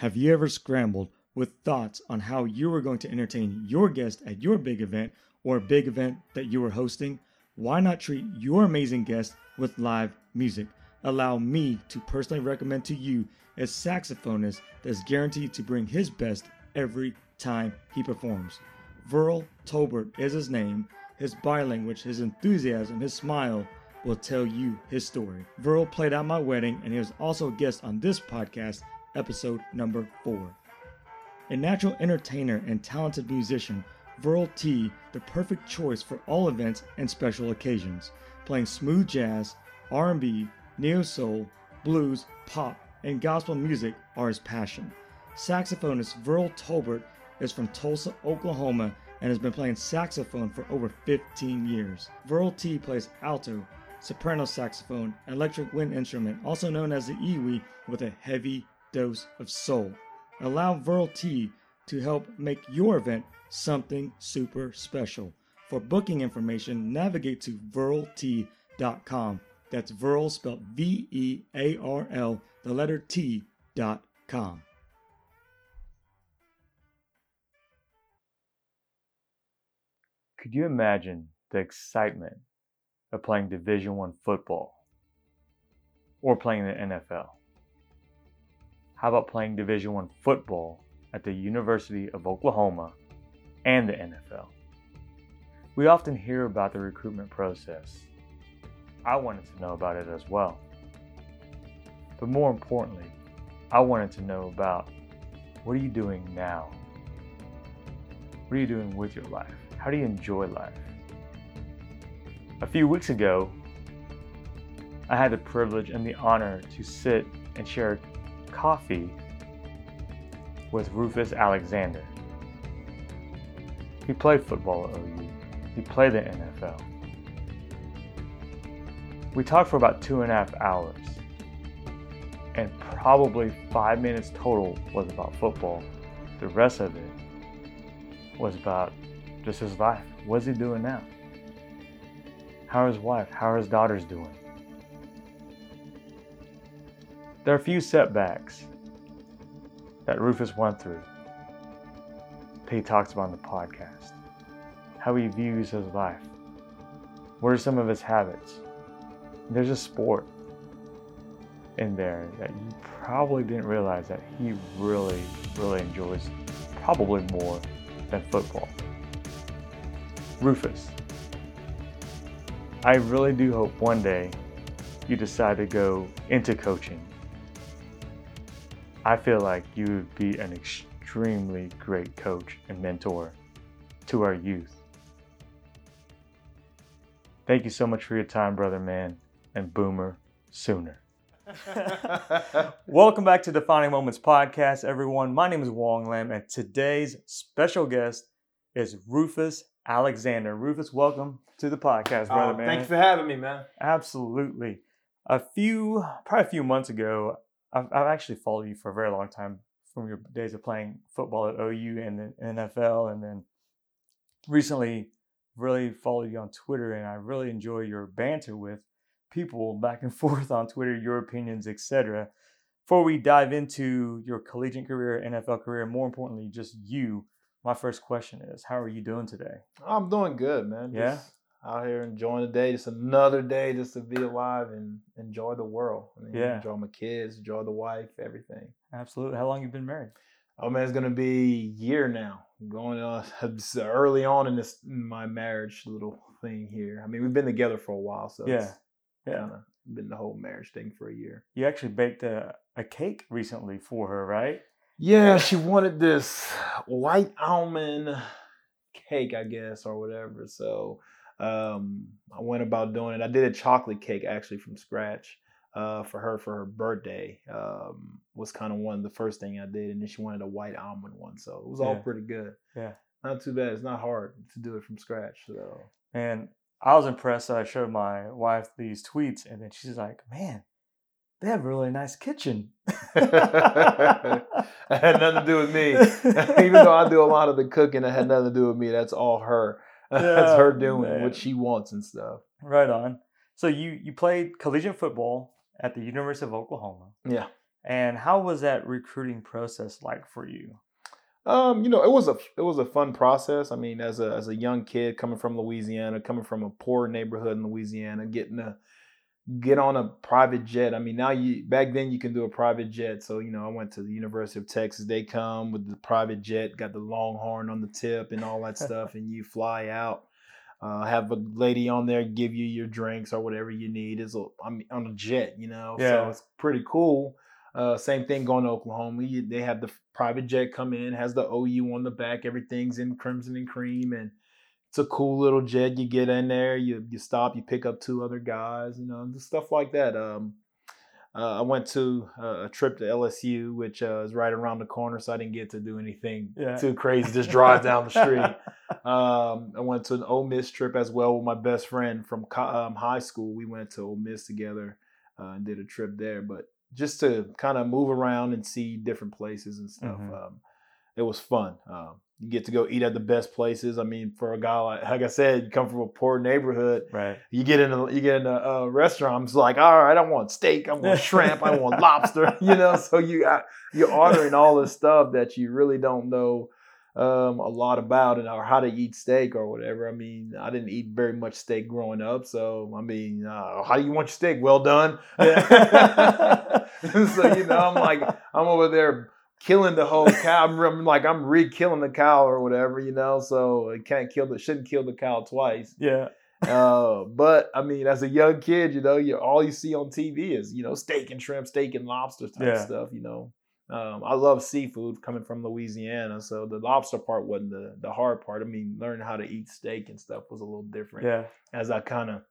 Have you ever scrambled with thoughts on how you were going to entertain your guest at your big event or a big event that you were hosting? Why not treat your amazing guest with live music? Allow me to personally recommend to you a saxophonist that's guaranteed to bring his best every time he performs. Vearl Tolbert is his name. His body language, his enthusiasm, his smile will tell you his story. Vearl played at my wedding and he was also a guest on this podcast, episode number four. A natural entertainer and talented musician, Vearl T, the perfect choice for all events and special occasions, playing smooth jazz, R&B, neo soul, blues, pop, and gospel music are his passion. Saxophonist Vearl Tolbert is from Tulsa, Oklahoma, and has been playing saxophone for over 15 years. Vearl T plays alto, soprano saxophone, electric wind instrument, also known as the EWI, with a heavy dose of soul. Allow Vearl T to help make your event something super special. For booking information, navigate to vearlt.com. That's Vearl spelled V E A R L, the letter T dot com. Could you imagine the excitement of playing Division 1 football or playing the NFL? How about playing Division 1 football at the University of Oklahoma and the NFL? We often hear about the recruitment process. I wanted to know about it as well. But more importantly, I wanted to know about what are you doing now? What are you doing with your life? How do you enjoy life? A few weeks ago, I had the privilege and the honor to sit and share coffee with Rufus Alexander. He played football at OU. He played the NFL. We talked for about two and a half hours, and probably five minutes total was about football. The rest of it was about just his life. What's he doing now? How are his wife? How are his daughters doing? There are a few setbacks that Rufus went through that he talks about in the podcast. How he views his life. What are some of his habits? There's a sport in there that you probably didn't realize that he really, really enjoys probably more than football. Rufus, I really do hope one day you decide to go into coaching. I feel like you would be an extremely great coach and mentor to our youth. Thank you so much for your time, brother man, and boomer sooner. Welcome back to Defining Moments Podcast, everyone. My name is Wong Lam, and today's special guest is Rufus Alexander. Rufus, welcome to the podcast, brother Oh, man. Thank you for having me, man. Absolutely. A few, probably a few months ago, I've, I've actually followed you for a very long time from your days of playing football at OU and the NFL, and then recently really followed you on Twitter, and I really enjoy your banter with people back and forth on Twitter, your opinions, etc. Before we dive into your collegiate career, NFL career, more importantly, just you, my first question is, how are you doing today? I'm doing good, man. Yeah? Just out here enjoying the day. Just another day just to be alive and enjoy the world. I mean, Yeah. Enjoy my kids, enjoy the wife, everything. Absolutely. How long you been married? Oh man, it's gonna be a year now. Going uh, on early on in this in my marriage little thing here. I mean, we've been together for a while, so Yeah. it's Yeah. kinda been the whole marriage thing for a year. You actually baked a, a cake recently for her, right? Yeah, she wanted this white almond cake, I guess, or whatever. So um, I went about doing it. I did a chocolate cake actually from scratch uh, for her for her birthday. Um, was kind of one of the first thing I did, and then she wanted a white almond one. So it was all Yeah. pretty good. Yeah. Not too bad. It's not hard to do it from scratch. So And I was impressed. I showed my wife these tweets, and then she's like, "Man, they have a really nice kitchen." it had nothing to do with me. Even though I do a lot of the cooking, it had nothing to do with me. That's all her. That's her doing man. what she wants and stuff. right on. So you you played collegiate football at the University of Oklahoma. Yeah. And how was that recruiting process like for you? Um, you know, it was a it was a fun process. I mean, as a as a young kid coming from Louisiana, coming from a poor neighborhood in Louisiana, getting to get on a private jet. I mean, now you back then you can do a private jet. So you know, I went to the University of Texas. They come with the private jet, got the Longhorn on the tip and all that stuff, and you fly out. Uh, have a lady on there give you your drinks or whatever you need. Is I'm on a jet, you know. Yeah. So it's pretty cool. Uh, same thing going to Oklahoma. You, they have the private jet come in, has the OU on the back. Everything's in crimson and cream, and it's a cool little jet. You get in there, you you stop, you pick up two other guys, you know, just stuff like that. Um, uh, I went to uh, a trip to LSU, which uh, is right around the corner, so I didn't get to do anything Yeah. too crazy. Just drive down the street. Um, I went to an Ole Miss trip as well with my best friend from co- um, high school. We went to Ole Miss together uh, and did a trip there. But just to kind of move around and see different places and stuff, Mhm. um, it was fun. You get to go eat at the best places. I mean, for a guy like, like I said, you come from a poor neighborhood. Right. You get in a you get in a, uh restaurant. It's like, all right, I want steak, I want shrimp, I want lobster. You know, so you got you're ordering all this stuff that you really don't know um, a lot about and or how to eat steak or whatever. I mean, I didn't eat very much steak growing up, so I mean, uh, how do you want your steak? Well done. So you know, I'm like, I'm over there killing the whole cow. I'm, I'm like, I'm re-killing the cow or whatever, you know. So it can't kill the shouldn't kill the cow twice. Yeah. Uh, but I mean, as a young kid, you know, you all you see on TV is you know steak and shrimp, steak and lobster type Yeah. stuff. You know, um, I love seafood coming from Louisiana, so the lobster part wasn't the the hard part. I mean, learning how to eat steak and stuff was a little different. Yeah. As I kind of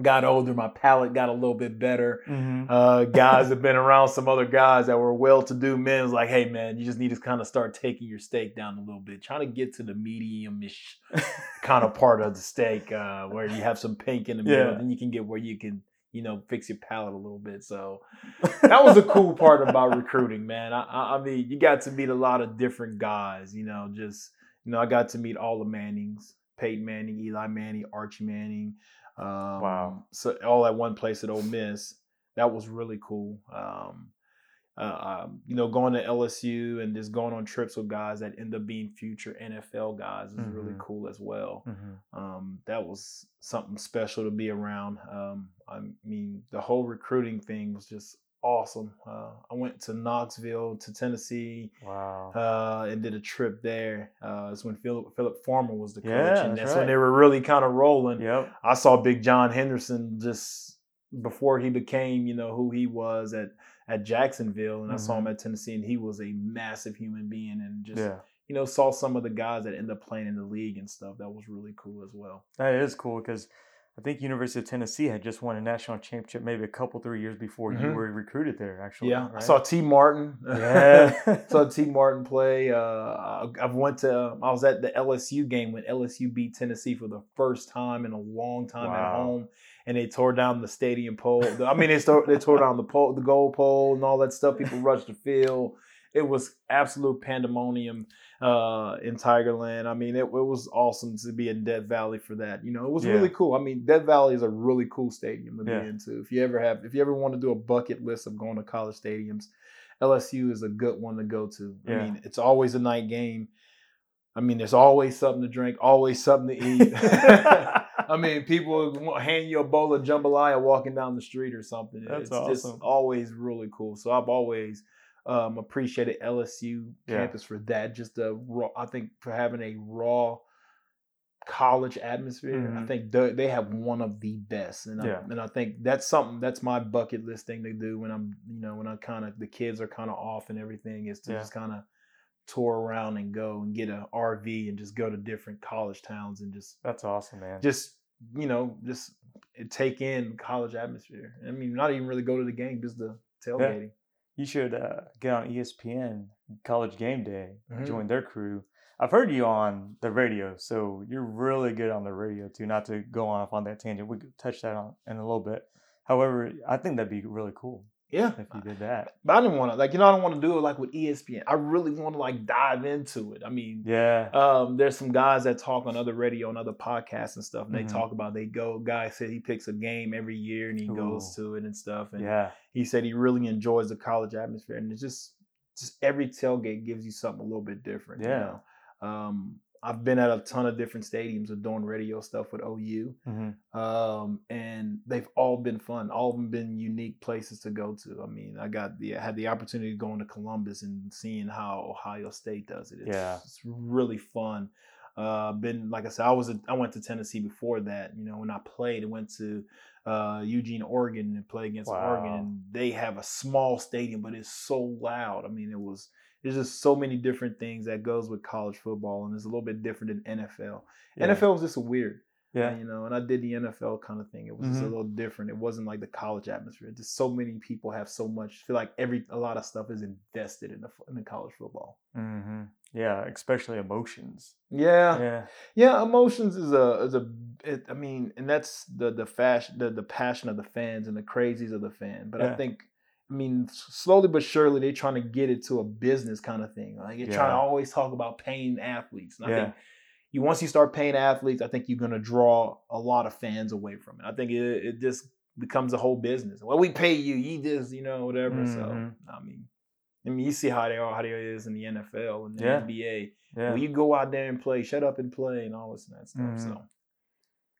got older, my palate got a little bit better. hmm Uh, guys have been around some other guys that were well-to-do men. It's like, hey man, you just need to kind of start taking your steak down a little bit, trying to get to the medium-ish kind of part of the steak uh, where you have some pink in the middle. Yeah. Then you can get where you can, you know, fix your palate a little bit. So that was a cool part about recruiting, man. I, I, I mean, you got to meet a lot of different guys. You know, just you know, I got to meet all the Mannings, Peyton Manning, Eli Manning, Archie Manning. Um, Wow. So all at one place at Ole Miss. That was really cool. Um, uh, um, you know, going to LSU and just going on trips with guys that end up being future NFL guys is really Mhm. cool as well. hmm Um, that was something special to be around. Um, I mean, the whole recruiting thing was just awesome. Uh, I went to Knoxville, to Tennessee, Wow. uh, and did a trip there. Uh, it's when Philip Philip Fulmer was the coach, Yeah, and that's that's when they were really kind of rolling. Yep. I saw Big John Henderson just before he became, you know, who he was at at Jacksonville, and I saw him at Tennessee, and he was a massive human being, and just Yeah. you know saw some of the guys that end up playing in the league and stuff. That was really cool as well. That is cool because I think University of Tennessee had just won a national championship maybe a couple three years before you Mhm. were recruited there. Actually, yeah, I saw Tee Martin. Yeah. saw Tee Martin play. Uh, I- I've went to. I was at the LSU game when LSU beat Tennessee for the first time in a long time at home, and they tore down the stadium pole. I mean, they tore, they tore down the pole, the goal pole, and all that stuff. People rushed the field. It was absolute pandemonium uh, in Tigerland. I mean, it, it was awesome to be in Death Valley for that. You know, it was Yeah. really cool. I mean, Death Valley is a really cool stadium to Yeah. be into. If you ever have, if you ever want to do a bucket list of going to college stadiums, LSU is a good one to go to. Yeah. I mean, it's always a night game. I mean, there's always something to drink, always something to eat. I mean, people will hand you a bowl of jambalaya walking down the street or something. That's it's just always really cool. So I've always um, appreciated LSU Yeah. campus for that. Just a raw, I think for having a raw college atmosphere. I Mhm. think they they have one of the best, and Yeah. I, and I think that's something that's my bucket list thing to do when I'm you know when I kind of the kids are kind of off and everything is to Yeah. just kind of tour around and go and get a RV and just go to different college towns and just That's awesome, man. just you know just take in college atmosphere. I mean, not even really go to the game, just the tailgating. You should uh, get on ESPN College Game Day, Mhm. join their crew. I've heard you on the radio, so you're really good on the radio too. Not to go off on that tangent, we could touch that on in a little bit. However, I think that'd be really cool. Yeah. if you did that. But I didn't want to like you know I don't want to do it like with ESPN. I really want to like dive into it. I mean, Yeah. um, there's some guys that talk on other radio and other podcasts and stuff, and they Mhm. talk about they go. Guy said he picks a game every year and he goes to it and stuff. And yeah. he said he really enjoys the college atmosphere, and it's just just every tailgate gives you something a little bit different. you Yeah. know? Um, I've been at a ton of different stadiums of doing radio stuff with OU, hmm um, and they've all been fun. All of them been unique places to go to. I mean, I got the I had the opportunity of going to Columbus and seeing how Ohio State does it. It's, Yeah. it's really fun. Uh, been like I said, I was a, I went to Tennessee before that. You know, when I played, I went to uh, Eugene, Oregon, and played against Oregon, and they have a small stadium, but it's so loud. I mean, it was there's just so many different things that goes with college football, and it's a little bit different than NFL. Yeah. NFL was just weird. Yeah. You know, and I did the NFL kind of thing. It was just a Mhm. little different. It wasn't like the college atmosphere. Just so many people have so much. feel like every a lot of stuff is invested in the in the college football. hmm Yeah. Especially emotions. Yeah, Yeah. yeah. Emotions is a is a. It, I mean, and that's the the fashion, the the passion of the fans and the crazies of the fan. But I think. I mean, slowly but surely, they're trying to get it to a business kind of thing. Like you're trying to always talk about paying athletes. And I Yeah. think you once you start paying athletes, I think you're gonna draw a lot of fans away from it. I think it, it just becomes a whole business. Well, we pay you, you just, you know, whatever. So Mhm. I mean, I mean, you see how they are, how they is in the NFL and the Yeah. NBA. Yeah. Well, you go out there and play, shut up and play, and all this and that stuff. Mhm. So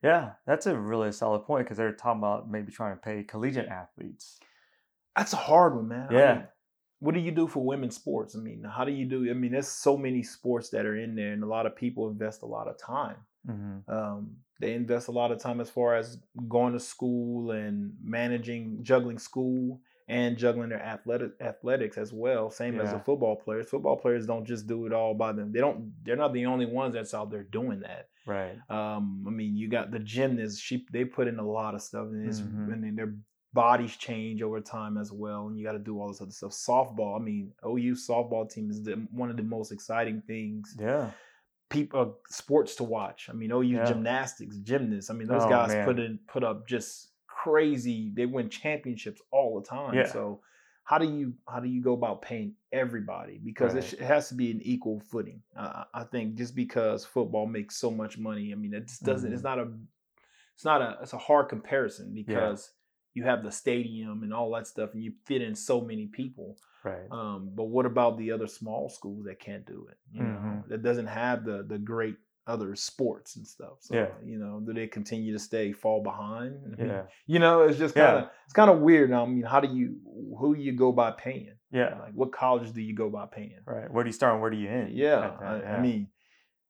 Yeah, that's a really solid point because they're talking about maybe trying to pay collegiate athletes. That's a hard one, man. I Yeah. mean, what do you do for women's sports? I mean, how do you do? I mean, there's so many sports that are in there, and a lot of people invest a lot of time. hmm Um, they invest a lot of time as far as going to school and managing, juggling school and juggling their athletic athletics as well. Same as the football players. Football players don't just do it all by them. They don't. They're not the only ones that's out there doing that. Right. Um, I mean, you got the gymnasts. She they put in a lot of stuff, and it's Mhm. and their bodies change over time as well, and you got to do all this other stuff. Softball. I mean, OU softball team is the, one of the most exciting things Yeah. people uh, sports to watch. I mean, OU Yeah. gymnastics, gymnasts. I mean, those Oh, guys man. put in put up just crazy. They win championships all the time. Yeah. So how do you how do you go about paying everybody? Because it, sh- it has to be an equal footing. Uh, I think just because football makes so much money, I mean, it just doesn't. It's Mm-hmm. not a it's not a it's a hard comparison because you have the stadium and all that stuff, and you fit in so many people. Right. Um, but what about the other small schools that can't do it? You know, Mhm. that doesn't have the the great other sports and stuff. So, Yeah. you know, do they continue to stay fall behind? Yeah. You know, it's just kind of it's kind of weird. I mean, how do you who you go by paying? Yeah. Like, what college do you go by paying? Right. Where do you start and where do you end? Yeah? I, Yeah. I mean,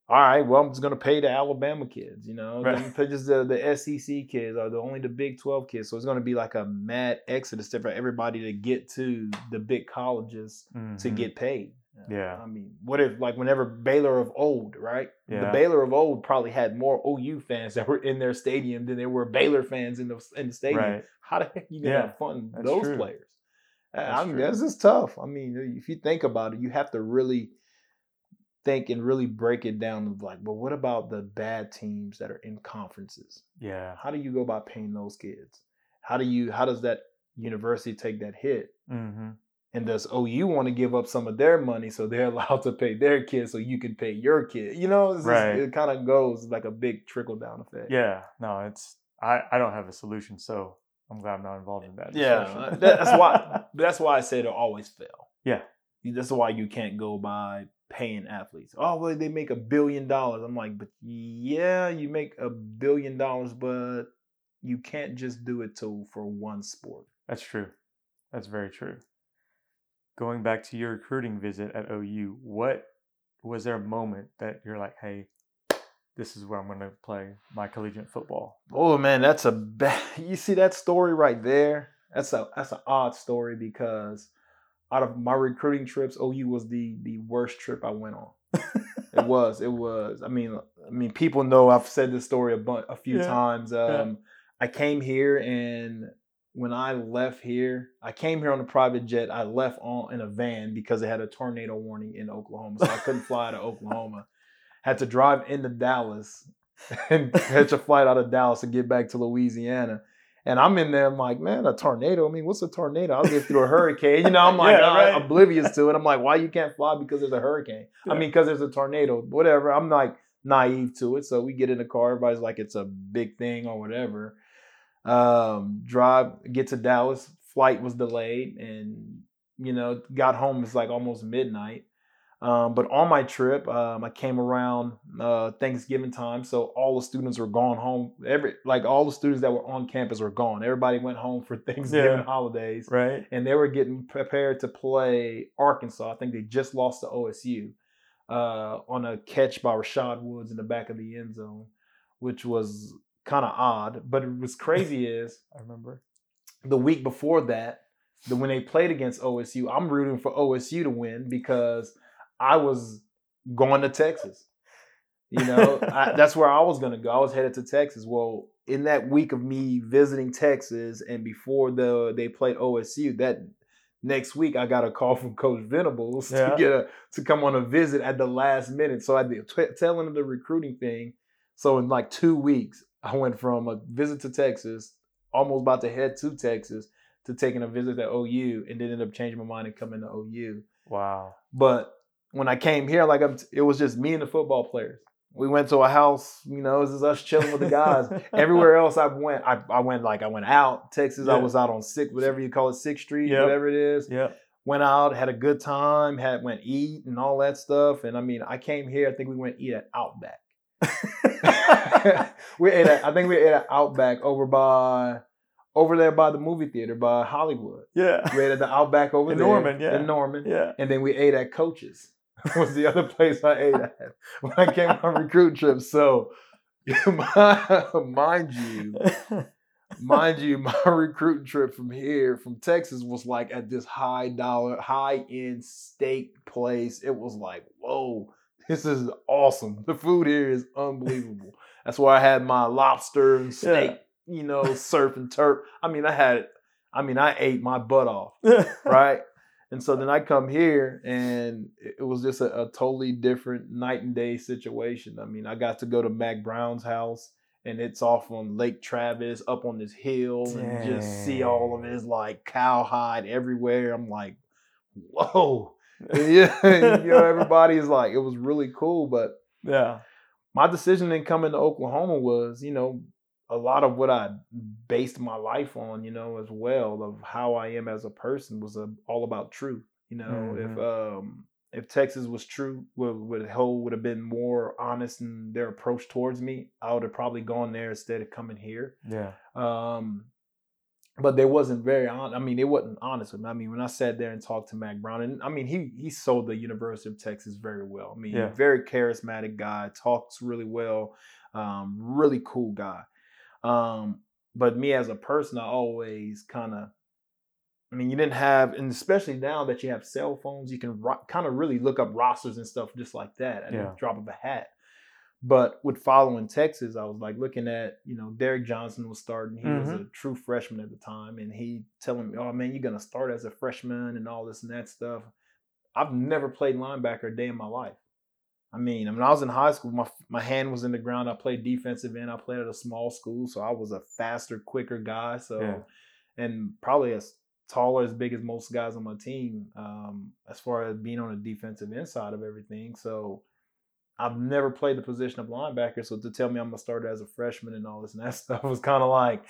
all right. Well, I'm just gonna pay the Alabama kids. You know, Right. Just the, the SEC kids or the only the Big Twelve kids. So it's gonna be like a mad exodus for everybody to get to the big colleges to Mhm. get paid. Yeah. I mean, what if like whenever Baylor of old, right? Yeah. The Baylor of old probably had more OU fans that were in their stadium than there were Baylor fans in the in the stadium. Right. How the heck are you gonna Yeah, fund those true. players? That's I mean, true. that's just tough. I mean, if you think about it, you have to really think and really break it down of like, but what about the bad teams that are in conferences? Yeah. How do you go about paying those kids? How do you how does that university take that hit? Mm-hmm. And does OU want to give up some of their money so they're allowed to pay their kids so you can pay your kid? You know, it's just- Right. it kind of goes like a big trickle down effect. Yeah. No, it's I, I don't have a solution, so I'm glad I'm not involved in that. Yeah, that's why. That's why I say it'll always fail. Yeah. That's why you can't go by paying athletes. Oh, well, they make a billion dollars. I'm like, but yeah, you make a billion dollars, but you can't just do it to for one sport. That's true. That's very true. Going back to your recruiting visit at OU, what was there a moment that you're like, hey, this is where I'm going to play my collegiate football? Oh man, that's a bad. You see that story right there? That's a that's an odd story because out of my recruiting trips, OU was the the worst trip I went on. it was. It was. I mean, I mean, people know I've said this story a bunch, a few Yeah, times. Um, yeah. I came here, and when I left here, I came here on a private jet. I left on in a van because they had a tornado warning in Oklahoma, so I couldn't fly to Oklahoma. Had to drive into Dallas and catch a flight out of Dallas to get back to Louisiana. And I'm in there, I'm like, man, a tornado. I mean, what's a tornado? I'll get through a hurricane. You know, I'm like, Yeah, right. oblivious to it. I'm like, why you can't fly because there's a hurricane? I mean, because there's a tornado, whatever. I'm like naive to it. So we get in the car, everybody's like, it's a big thing or whatever. Um, drive, get to Dallas, flight was delayed, and you know, got home. It's like almost midnight. Um, but on my trip, um, I came around uh, Thanksgiving time, so all the students were gone home. Every like all the students that were on campus were gone. Everybody went home for Thanksgiving Yeah. holidays, Right. and they were getting prepared to play Arkansas. I think they just lost to OSU uh, on a catch by Rashaun Woods in the back of the end zone, which was kind of odd. But it was crazy is I remember. the week before that, the, when they played against OSU, I'm rooting for OSU to win because I was going to Texas. You know, I, that's where I was going to go. I was headed to Texas. Well, in that week of me visiting Texas and before the they played OSU, that next week I got a call from Coach Venables Yeah. to get a to come on a visit at the last minute. So I did t- telling him the recruiting thing. So in like two weeks, I went from a visit to Texas, almost about to head to Texas, to taking a visit to OU, and then ended up changing my mind and coming to OU. Wow. But when I came here, like I'm, it was just me and the football players. We went to a house, you know, this is us chilling with the guys. Everywhere else I went, I, I went like I went out. Texas, I was out on six, whatever you call it, Sixth Street, Yep. whatever it is. Yeah. Went out, had a good time, had went eat and all that stuff. And I mean, I came here. I think we went eat at Outback. we ate at, I think we ate at Outback over by over there by the movie theater by Hollywood. yeah. We ate at the Outback over In there Norman, yeah. in Norman, Yeah. and then we ate at Coach's. was the other place I ate at when I came on recruit trip. So, mind you, mind you, my recruiting trip from here, from Texas, was like at this high dollar, high end steak place. It was like, whoa, this is awesome. The food here is unbelievable. That's where I had my lobster and steak, you know, surf and turf. I mean, I had, I mean, I ate my butt off, right? And so then I come here and it was just a, a totally different night and day situation. I mean, I got to go to Mack Brown's house and it's off on Lake Travis, up on this hill, and just see all of his like cowhide everywhere. I'm like, whoa. yeah, you know, everybody's like, it was really cool. But yeah. my decision in coming to Oklahoma was, you know, a lot of what I based my life on, you know, as well of how I am as a person was uh all about truth. You know, if um if Texas was true, would would Ho would have been more honest in their approach towards me, I would have probably gone there instead of coming here. Yeah. Um, but they wasn't very on. I mean, they wasn't honest with me. I mean, when I sat there and talked to Mack Brown, and I mean, he he sold the University of Texas very well. I mean, Yeah. very charismatic guy, talks really well, um, really cool guy. Um, but me as a person, I always kind of. I mean, you didn't have, and especially now that you have cell phones, you can ro- kind of really look up rosters and stuff just like that at Yeah. the drop of a hat. But with following Texas, I was like looking at, you know, Derrick Johnson was starting. He was a true freshman at the time. And he telling me, oh man, you're going to start as a freshman and all this and that stuff. I've never played linebacker a day in my life. I mean, I mean, I was in high school, my my hand was in the ground. I played defensive end. I played at a small school, so I was a faster, quicker guy. So, Yeah. and probably as taller, as big as most guys on my team, um, as far as being on the defensive end side of everything. So, I've never played the position of linebacker, so to tell me I'm gonna start as a freshman and all this and that stuff was kind of like,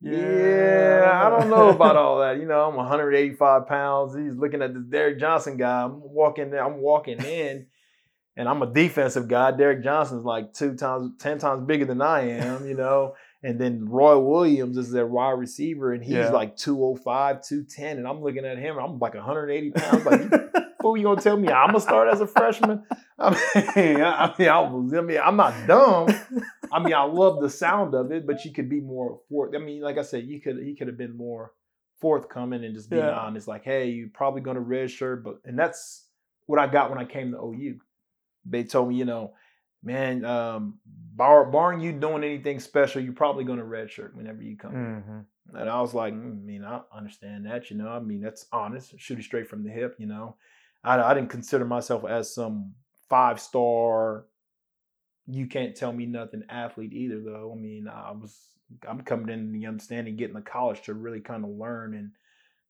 yeah, I don't know about all that. You know, I'm 185 pounds. He's looking at this Derrick Johnson guy. I'm walking there. I'm walking in, and I'm a defensive guy. Derrick Johnson's like two times, ten times bigger than I am. You know. And then Roy Williams is their wide receiver, and he's Yeah. like 205, 210. And I'm looking at him, and I'm like 180 pounds. Like, fool, you gonna tell me I'm gonna start as a freshman? I mean, I, I mean, I was, I mean, I'm not dumb. I mean, I love the sound of it, but you could be more forth. I mean, like I said, you could you could have been more forthcoming and just being Yeah. honest. Like, hey, you're probably gonna redshirt, but and that's what I got when I came to OU. They told me, you know, man, um, bar, barring you doing anything special, you're probably gonna redshirt whenever you come. hmm And I was like, mm, I mean, I understand that, you know. I mean, that's honest, shooting straight from the hip, you know. I, I didn't consider myself as some five star, you can't tell me nothing athlete either, though. I mean, I was I'm coming in the understanding, getting to college to really kind of learn and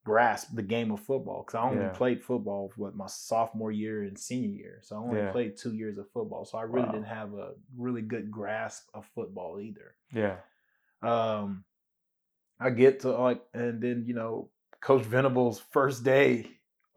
grasp the game of football because I only Yeah. played football what my sophomore year and senior year, so I only Yeah. played two years of football, so I really Wow. didn't have a really good grasp of football either. Yeah. Um, I get to like, and then you know, Coach Venables' first day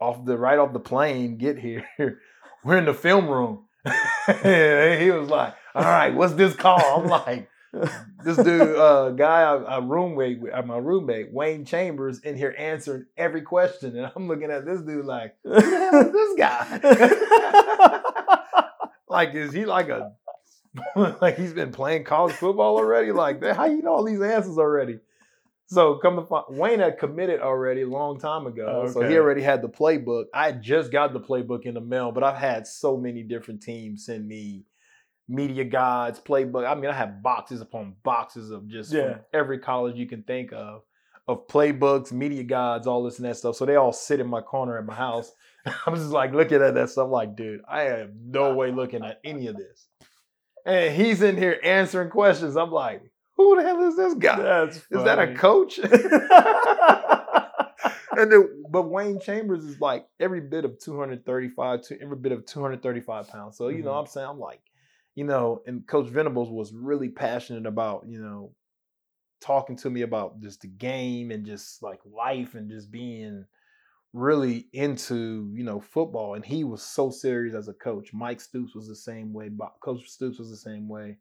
off the right off the plane, get here. We're in the film room. and he was like, "All right, what's this call?" I'm like, "This dude, uh, guy, I, I roommate, with- uh, my roommate Wayne Chambers, in here answering every question," and I'm looking at this dude like, "Who the hell is this guy?" like, is he like a like he's been playing college football already? Like, how you know all these answers already? So come to find, Wayne had committed already a long time ago, so he already had the playbook. I just got the playbook in the mail, but I've had so many different teams send me media guides, playbook. I mean, I have boxes upon boxes of just Yeah. every college you can think of, of playbooks, media guides, all this and that stuff. So they all sit in my corner at my house. I'm just like looking at that stuff, like, dude, I have no way looking at any of this. And he's in here answering questions. I'm like, who the hell is this guy? Is that a coach? and then, but Wayne Chambers is like every bit of 235, to every bit of 235 pounds. So, you know, Mhm. I'm saying, I'm like, you know, and Coach Venables was really passionate about, you know, talking to me about just the game and just like life and just being really into, you know, football. And he was so serious as a coach. Mike Stoops was the same way. Coach Stoops was the same way.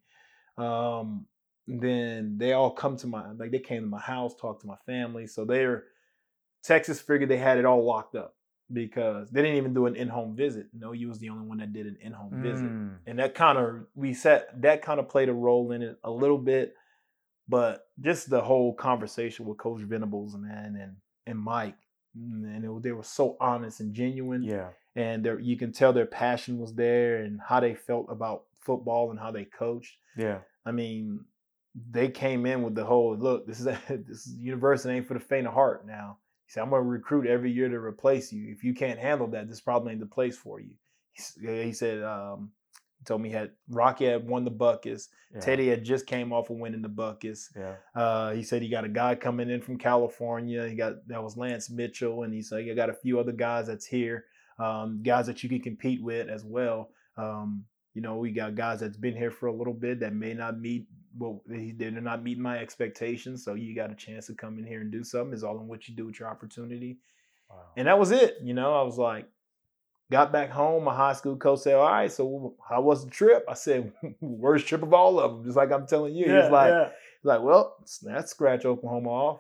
Um, then they all come to my like they came to my house, talked to my family. So they're Texas figured they had it all locked up because they didn't even do an in-home visit. No, you was the only one that did an in-home visit. Mm. And that kind of we set that kind of played a role in it a little bit. But just the whole conversation with Coach Venables, man, and and Mike, mm, and it, they were so honest and genuine Yeah. and there you can tell their passion was there and how they felt about football and how they coached. Yeah. I mean, they came in with the whole look. This is this is university ain't for the faint of heart. Now he said, "I'm gonna recruit every year to replace you. If you can't handle that, this probably ain't the place for you." He, he said, um, he told me he had Rocky had won the Butkus. yeah. Teddy had just came off of winning the Butkus. Yeah. Uh, he said he got a guy coming in from California. He got that was Lance Mitchell, and he said you got a few other guys that's here, um, guys that you can compete with as well. Um, you know, we got guys that's been here for a little bit that may not meet well, they- they're not meeting my expectations. So you got a chance to come in here and do something. Is all in what you do with your opportunity. Wow. And that was it. You know, I was like, got back home. My high school coach said, "All right, so how was the trip?" I said, "Worst trip of all of them." Just like I'm telling you. He's like, yeah. He's like, well, that's scratch Oklahoma off.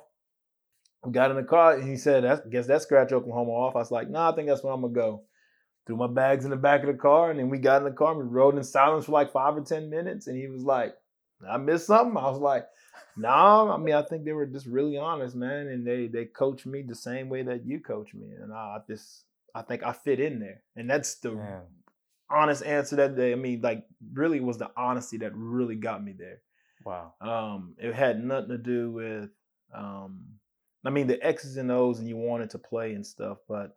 We got in the car and he said, that's, guess that scratch Oklahoma off. I was like, nah, I think that's where I'm gonna go. Threw my bags in the back of the car and then we got in the car and we rode in silence for like five or ten minutes. And he was like, I missed something. I was like, nah, I mean, I think they were just really honest, man. And they they coached me the same way that you coach me. And I just I think I fit in there. And that's the Man. honest answer that they I mean, like really was the honesty that really got me there. Wow. Um, it had nothing to do with, um, I mean, the X's and O's, and you wanted to play and stuff, but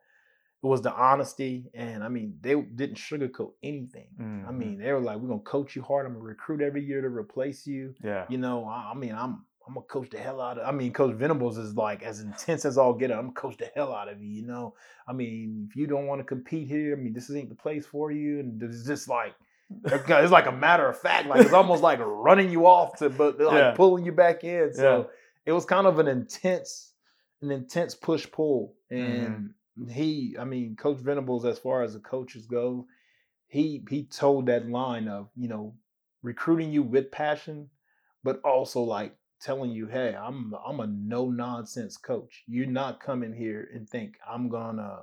it was the honesty. And I mean, they didn't sugarcoat anything. I Mhm. mean, they were like, "We're gonna coach you hard. I'm gonna recruit every year to replace you." Yeah. You know, I, I mean, I'm I'm gonna coach the hell out of. I mean, Coach Venables is like as intense as all get. out. I'm gonna coach the hell out of you. You know, I mean, if you don't want to compete here, I mean, this ain't the place for you. And it's just like it's like a matter of fact. Like it's almost like running you off to, but like Yeah. pulling you back in. So Yeah. it was kind of an intense, an intense push pull. Mm-hmm. He, I mean, Coach Venables, as far as the coaches go, he he told that line of you know recruiting you with passion, but also like telling you, hey, I'm I'm a no nonsense coach. You're not coming here and think I'm gonna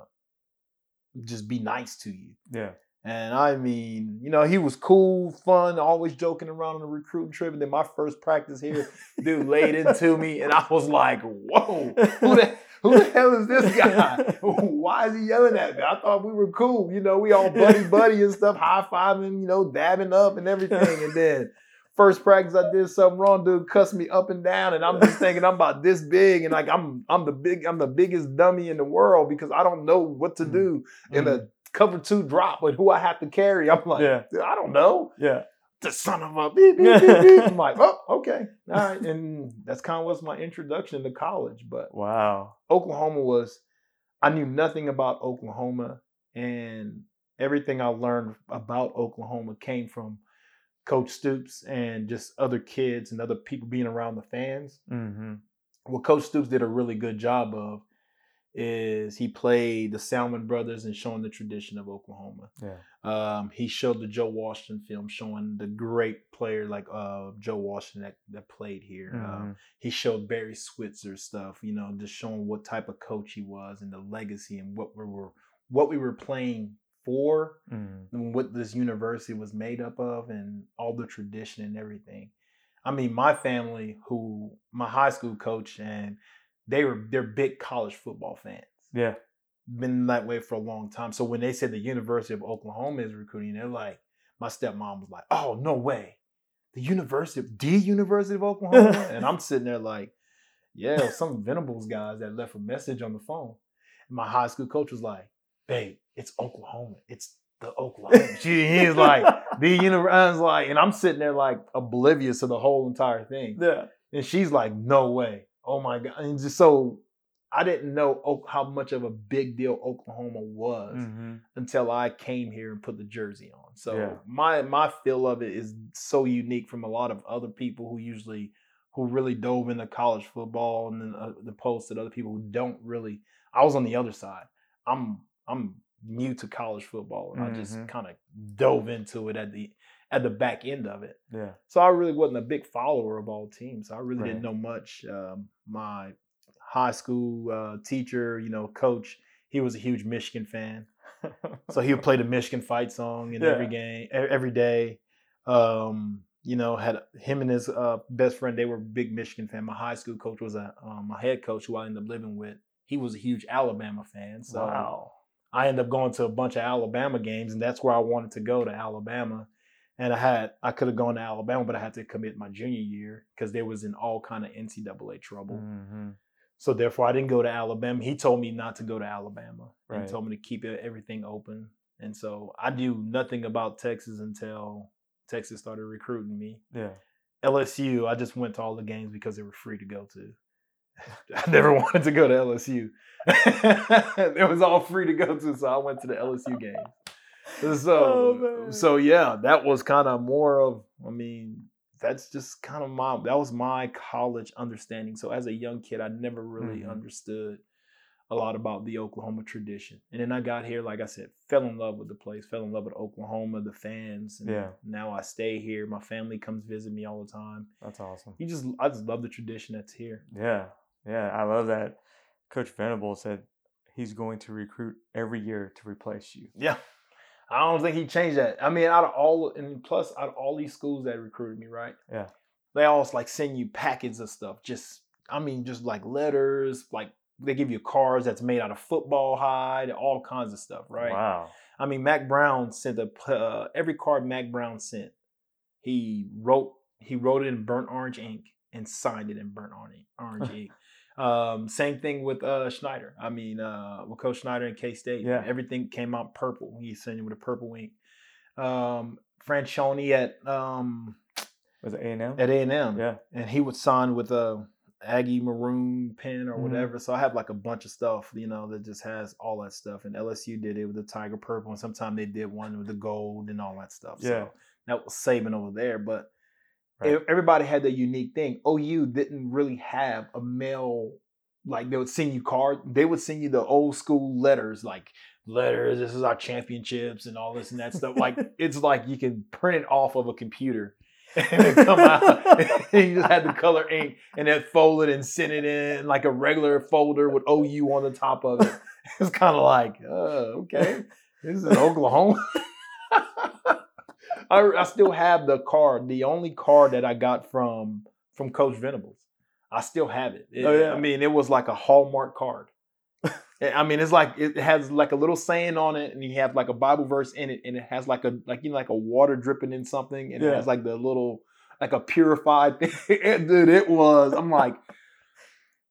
just be nice to you. Yeah. And I mean, you know, he was cool, fun, always joking around on the recruiting trip. And then my first practice here, dude laid into me, and I was like, "Whoa, who the who the hell is this guy? Why is he yelling at me? I thought we were cool, you know, we all buddy buddy and stuff, high fiving, you know, dabbing up and everything. And then first practice, I did something wrong, dude, cussed me up and down, and I'm just thinking I'm about this big, and like I'm I'm the big I'm the biggest dummy in the world because I don't know what to Mm. do in a cover two drop with who I have to carry. I'm like, Yeah. "Dude, I don't know. Yeah. The son of a beep, beep, beep, beep. I'm like, oh, okay. All right. And that's kind of was my introduction to college. But Wow. Oklahoma was, I knew nothing about Oklahoma. And everything I learned about Oklahoma came from Coach Stoops and just other kids and other people being around the fans. Mm-hmm. What Coach Stoops did a really good job of is he played the Selmon brothers and showing the tradition of Oklahoma. Yeah. Um, he showed the Joe Washington film showing the great player like uh, Joe Washington that, that played here. Um, he showed Barry Switzer stuff, you know, just showing what type of coach he was and the legacy and what we were what we were playing for Mhm. and what this university was made up of and all the tradition and everything. I mean, my family, who my high school coach, and they were they're big college football fans. Yeah. Been that way for a long time. So when they said the University of Oklahoma is recruiting, they're like, my stepmom was like, "Oh no way, the University of the University of Oklahoma," and I'm sitting there like, "Yeah, some Venables guys that left a message on the phone." And my high school coach was like, "Babe, it's Oklahoma. It's the Oklahoma." she, he's like, "The University." Like, and I'm sitting there like oblivious to the whole entire thing. Yeah. And she's like, no way. Oh my God. And just so I didn't know how much of a big deal Oklahoma was Mm-hmm. until I came here and put the jersey on. So Yeah. my my feel of it is so unique from a lot of other people who usually who really dove into college football and then uh, the post that other people who don't really I was on the other side. I'm I'm new to college football and I just Mhm. kind of dove into it at the at the back end of it. Yeah. So I really wasn't a big follower of all teams. I really didn't know much. Um, my high school uh, teacher, you know, coach, he was a huge Michigan fan, so he would play the Michigan fight song in every game, every day. Um, you know, had him and his uh, best friend. They were big Michigan fan. My high school coach was a um, my head coach who I ended up living with. He was a huge Alabama fan. So wow. I ended up going to a bunch of Alabama games, and that's where I wanted to go to Alabama. And I had I could have gone to Alabama, but I had to commit my junior year because there was in all kind of NCAA trouble. Mm-hmm. So therefore, I didn't go to Alabama. He told me not to go to Alabama Right. and told me to keep everything open. And so I knew nothing about Texas until Texas started recruiting me. Yeah. LSU, I just went to all the games because they were free to go to. I never wanted to go to LSU. it was all free to go to, so I went to the LSU games. So, Oh, so yeah, that was kind of more of. I mean, that's just kind of my. That was my college understanding. So as a young kid, I never really Mhm. understood a lot about the Oklahoma tradition. And then I got here, like I said, fell in love with the place, fell in love with Oklahoma, the fans. And Yeah. Now I stay here. My family comes visit me all the time. That's awesome. You just, I just love the tradition that's here. Yeah. Yeah. I love that. Coach Venable said he's going to recruit every year to replace you. Yeah. I don't think he changed that. I mean, out of all, and plus, out of all these schools that recruited me, right? Yeah. They always like send you packets of stuff. Just, I mean, just like letters, like they give you cards that's made out of football hide, all kinds of stuff, right? Wow. I mean, Mack Brown sent a uh, every card Mack Brown sent. He wrote he wrote it in burnt orange ink and signed it in burnt orange orange ink. Um, same thing with uh, Snyder. I mean, uh, with Coach Snyder and K State, Yeah. everything came out purple. He sent it with a purple ink. Um, Franchione at um, Was it A and M? at A and M, Yeah. and he would sign with a Aggie maroon pen or Mhm. whatever. So I have like a bunch of stuff, you know, that just has all that stuff. And LSU did it with the tiger purple, and sometimes they did one with the gold and all that stuff. Yeah. So that was saving over there. But Right. everybody had their unique thing. OU didn't really have a mail like they would send you card. They would send you the old school letters, like letters. This is our championships and all this and that stuff. Like it's like you can print it off of a computer and it come out. and you just had the color ink and then fold it and send it in like a regular folder with OU on the top of it. It's kind of like, uh, okay, this is Oklahoma. I, I still have the card, the only card that I got from from Coach Venables. I still have it. It- Oh, yeah. I mean, it was like a Hallmark card. I mean, it's like it has like a little saying on it, and you have like a Bible verse in it, and it has like a like you know like a water dripping in something, and it has like the little like a purified thing. Dude, it was. I'm like,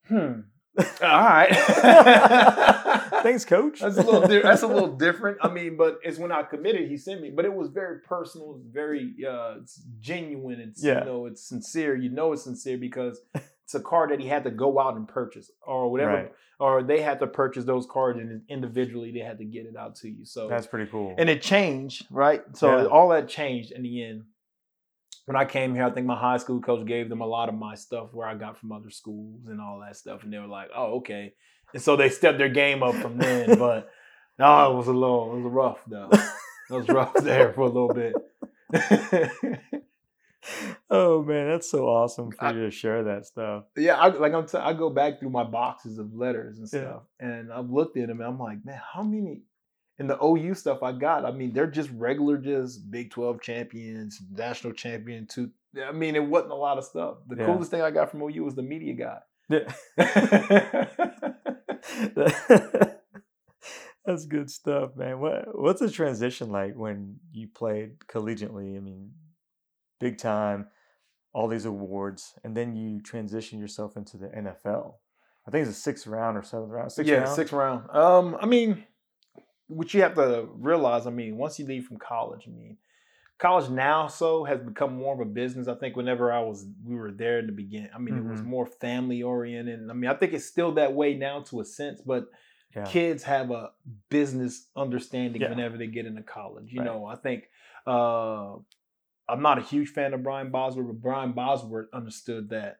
hmm. All right. Thanks, coach. That's a little. Di- that's a little different. I mean, but it's when I committed, he sent me. But it was very personal. Very uh, it's genuine. It's Yeah. you know, it's sincere. You know, it's sincere because it's a card that he had to go out and purchase, or whatever, Right. or they had to purchase those cards and individually they had to get it out to you. So That's pretty cool. and it changed, right? So Yeah. all that changed in the end. When I came here, I think my high school coach gave them a lot of my stuff where I got from other schools and all that stuff, and they were like, "Oh, okay." And so they stepped their game up from then. but no, it was a little, it was rough though. It was rough there for a little bit. oh man, that's so awesome for I- you to share that stuff. yeah, I, like I'm, t- I go back through my boxes of letters and Yeah. stuff, and I've looked at them, and I'm like, man, how many? And the OU stuff I got, I mean, they're just regular, just Big 12 champions, national champion. Two, I mean, it wasn't a lot of stuff. The Yeah. coolest thing I got from OU was the media guy. Yeah. That's good stuff, man. What what's the transition like when you played collegiately? I mean, big time, all these awards, and then you transition yourself into the NFL. I think it's a sixth round or seventh round. Sixth yeah, round. sixth round. Um, I mean, what you have to realize, I mean, once you leave from college, I mean, college now so has become more of a business. I think whenever I was, we were there in the beginning. I mean, it was Mhm. more family oriented. I mean, I think it's still that way now to a sense, but Yeah. kids have a business understanding Yeah. whenever they get into college. You Right. know, I think uh, I'm not a huge fan of Brian Bosworth, but Brian Bosworth understood that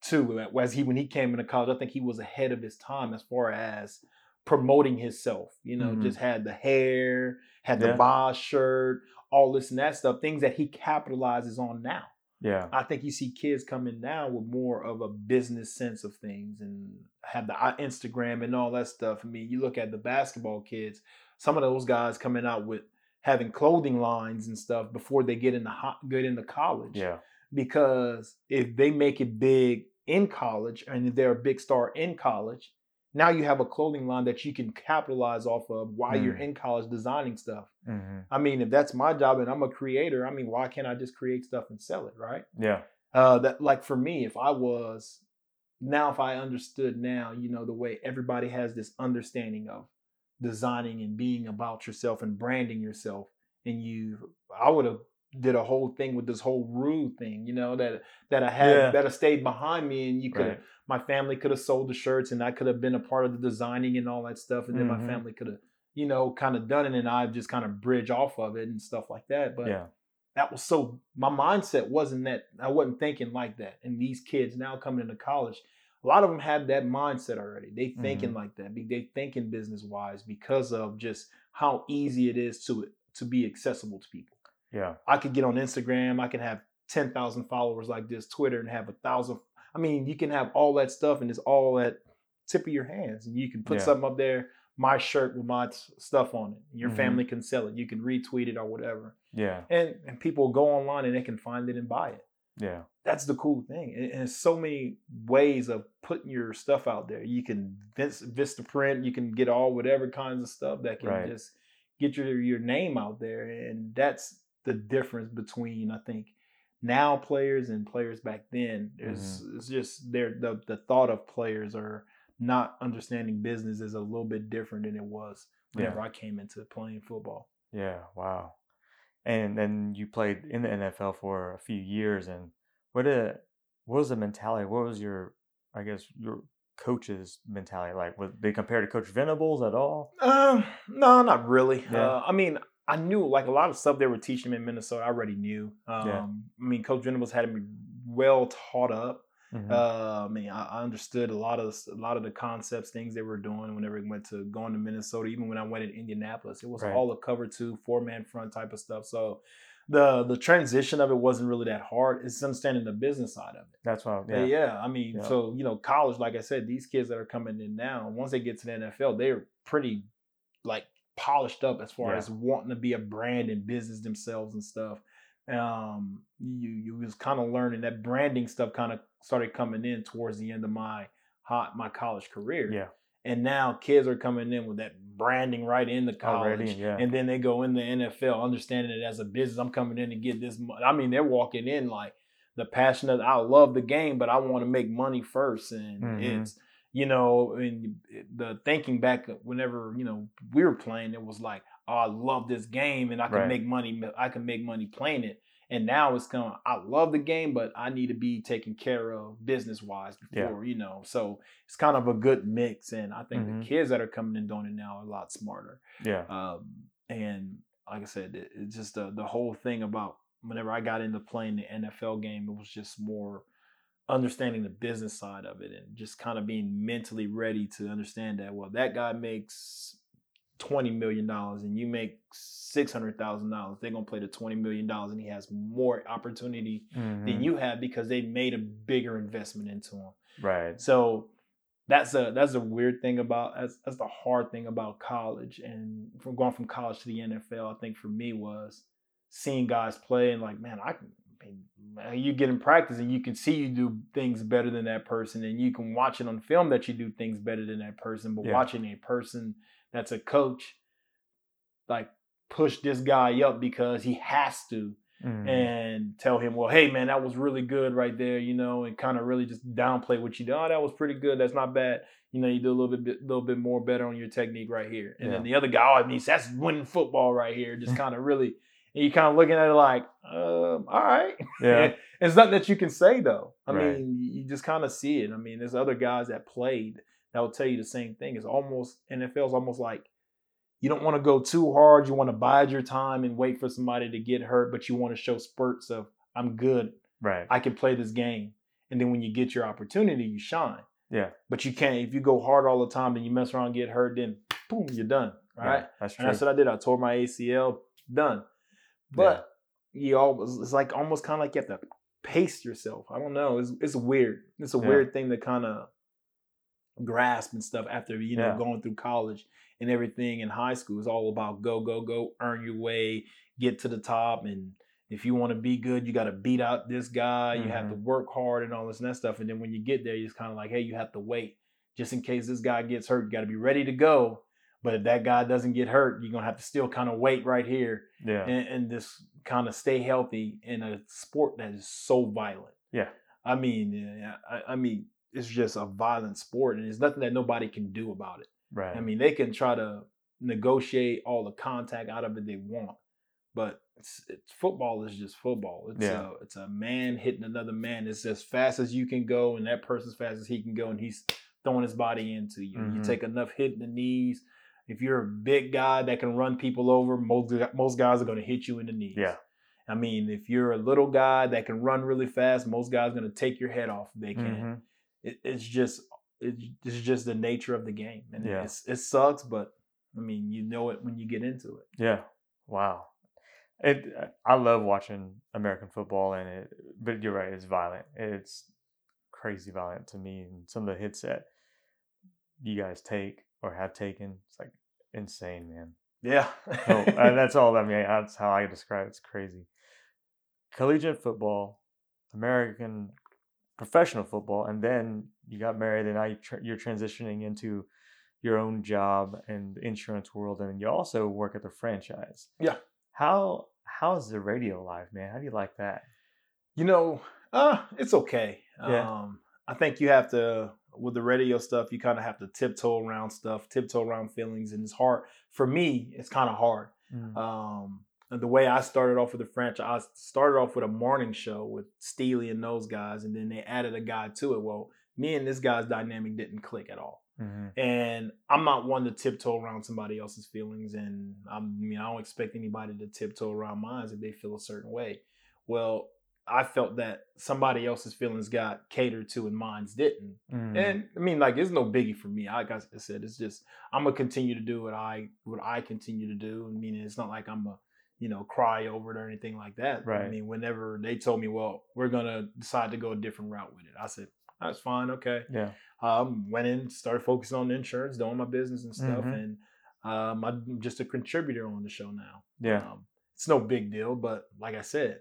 too. As he when he came into college, I think he was ahead of his time as far as promoting himself. You know, Mhm. just had the hair, had the Yeah. Boz shirt, all this and that stuff, things that he capitalizes on now. Yeah. I think you see kids coming now with more of a business sense of things and have the Instagram and all that stuff. I mean, you look at the basketball kids, some of those guys coming out with having clothing lines and stuff before they get in into ho- get into college. Yeah. Because if they make it big in college and they're a big star in college, now you have a clothing line that you can capitalize off of while you're Mm. in college designing stuff. hmm I mean, if that's my job and I'm a creator, I mean, why can't I just create stuff and sell it, right? Yeah. uh that like for me if i was now if i understood now you know the way everybody has this understanding of designing and being about yourself and branding yourself and you i would have did a whole thing with this whole rue thing you know that that i had Yeah. that I stayed behind me and you could Right. my family could have sold the shirts and i could have been a part of the designing and all that stuff and then Mhm. my family could have you know kind of done it and i just kind of bridge off of it and stuff like that but yeah. that was so my mindset wasn't that I wasn't thinking like that. And these kids now coming into college, a lot of them have that mindset already. They thinking like that. They thinking business wise because of just how easy it is to to be accessible to people. Yeah. I could get on Instagram, I can have ten thousand followers like this, Twitter, and have a thousand. I mean, you can have all that stuff and it's all at tip of your hands, and you can put Yeah. something up there. My shirt with my stuff on it. Your Mhm. family can sell it. You can retweet it or whatever Yeah. and and people go online and they can find it and buy it. Yeah. That's the cool thing. And, and so many ways of putting your stuff out there. You can vis- Vistaprint, you can get all whatever kinds of stuff that can Right. just get your your name out there. And that's the difference between I think now players and players back then. There's Mm-hmm. it's just there the the thought of players are not understanding business is a little bit different than it was whenever I came into playing football. Yeah. Wow. And then you played in the NFL for a few years, and what a what was the mentality? What was your, I guess, your coach's mentality like? Was they compared to Coach Venables at all? Um, no, not really. Yeah. Uh, I mean, I knew like a lot of stuff they were teaching me in Minnesota. I already knew. Um, Yeah. I mean, Coach Venables had me well taught up. Mhm. Uh, I mean, I, I understood a lot of a lot of the concepts, things they were doing whenever we went to going to Minnesota. Even when I went in Indianapolis, it was Right. all a cover two, four man front type of stuff. So the the transition of it wasn't really that hard. It's understanding the business side of it. That's why. Yeah. Yeah. I mean, Yeah. so you know, college, like I said, these kids that are coming in now, once they get to the NFL, they're pretty like polished up as far Yeah. as wanting to be a brand and business themselves and stuff. Um, you you was kind of learning that branding stuff kind of started coming in towards the end of my hot my college career. Yeah. And now kids are coming in with that branding right into college. Already. Yeah. And then they go in the NFL, understanding it as a business. I'm coming in to get this. Money. I mean, they're walking in like the passion of I love the game, but I want to make money first, and Mhm. it's you know, and the thinking back whenever, you know, we were playing, it was like, oh, I love this game and I can Right. make money. I can make money playing it. And now it's kind of, I love the game, but I need to be taken care of business wise Yeah. before, you know. So it's kind of a good mix. And I think Mhm. the kids that are coming and doing it now are a lot smarter. Yeah. Um, and like I said, it, it's just the, the whole thing about whenever I got into playing the NFL game, it was just more understanding the business side of it and just kind of being mentally ready to understand that, well, that guy makes $20 million and you make $600,000. They're going to play the $20 million and he has more opportunity than Mhm. you have because they made a bigger investment into him. Right. So that's a that's a weird thing about that's that's the hard thing about college and from going from college to the NFL. I think for me was seeing guys play and like, man, I can. Man, you get in practice and you can see you do things better than that person, and you can watch it on film that you do things better than that person. But Yeah. watching a person that's a coach, like push this guy up because he has to, Mhm. and tell him, well, hey man, that was really good right there, you know, and kind of really just downplay what you did. Oh, that was pretty good. That's not bad. You know, you do a little bit, little bit more better on your technique right here. And then the other guy, oh, I mean, that's winning football right here. Just kind of really, and you kind of looking at it like, um, all right. yeah. it's nothing that you can say though. I Right. mean, you just kind of see it. I mean, there's other guys that played that will tell you the same thing. It's almost NFL's almost like you don't want to go too hard. You want to bide your time and wait for somebody to get hurt, but you want to show spurts of I'm good. Right. I can play this game. And then when you get your opportunity, you shine. Yeah. But you can't if you go hard all the time and you mess around and get hurt, then boom, you're done. Right. Yeah, That's true. And that's what I did. I tore my ACL, done. But you always it's like almost kind of like you have to pace yourself. I don't know. It's it's weird. It's a Yeah. weird thing to kind of grasp and stuff after you know Yeah. going through college and everything in high school. It's all about go go go, earn your way, get to the top, and if you want to be good, you got to beat out this guy. You have to Mm-hmm. work hard and all this and that stuff. And then when you get there, it's kind of like, hey, you have to wait just in case this guy gets hurt. You got to be ready to go. But if that guy doesn't get hurt, you're gonna have to still kind of wait right here yeah. and, and just kind of stay healthy in a sport that is so violent. Yeah. I mean, I, I mean, it's just a violent sport, and there's nothing that nobody can do about it. right. I mean, they can try to negotiate all the contact out of it they want, but it's, it's football is just football. It's Yeah. a it's a man hitting another man. It's as fast as you can go, and that person's fast as he can go, and he's throwing his body into you. You Mhm. take enough hit in the knees. If you're a big guy that can run people over, most most guys are going to hit you in the knees. yeah. I mean, if you're a little guy that can run really fast, most guys are going to take your head off they can. Mhm. It, it's just it, it's just the nature of the game, and Yeah. it's, it sucks, but I mean, you know it when you get into it. Yeah. Wow. It. I love watching American football, and it. But you're right. It's violent. It's crazy violent to me, and some of the hits that you guys take or have taken, it's like insane, man. Yeah, So uh, that's all. I mean, that's how I describe it. It's crazy. Collegiate football, American professional football, and then you got married, and now you you're transitioning into your own job and the insurance world, and you also work at the franchise. Yeah. How how's the radio life, man? How do you like that? you know, uh, it's okay. Yeah. Um, I think you have to with the radio stuff. You kind of have to tiptoe around stuff, tiptoe around feelings, and it's hard for me. It's kind of hard. Um, and the way I started off with the franchise, I started off with a morning show with Steely and those guys, and then they added a guy to it. Well, me and this guy's dynamic didn't click at all. Mhm. And I'm not one to tiptoe around somebody else's feelings. And I'm, I mean, I don't expect anybody to tiptoe around mine if they feel a certain way. Well, I felt that somebody else's feelings got catered to and mine's didn't. Mhm. And I mean, like, it's no biggie for me. Like I said, it's just I'm gonna continue to do what I what I continue to do. Meaning, it's not like I'm a you know cry over it or anything like that. Right. I mean, whenever they told me, well, we're gonna decide to go a different route with it, I said, that's fine, okay. yeah. Um, went in, started focusing on insurance, doing my business and stuff, Mhm. and um, I'm just a contributor on the show now. Yeah. Um, it's no big deal, but like I said,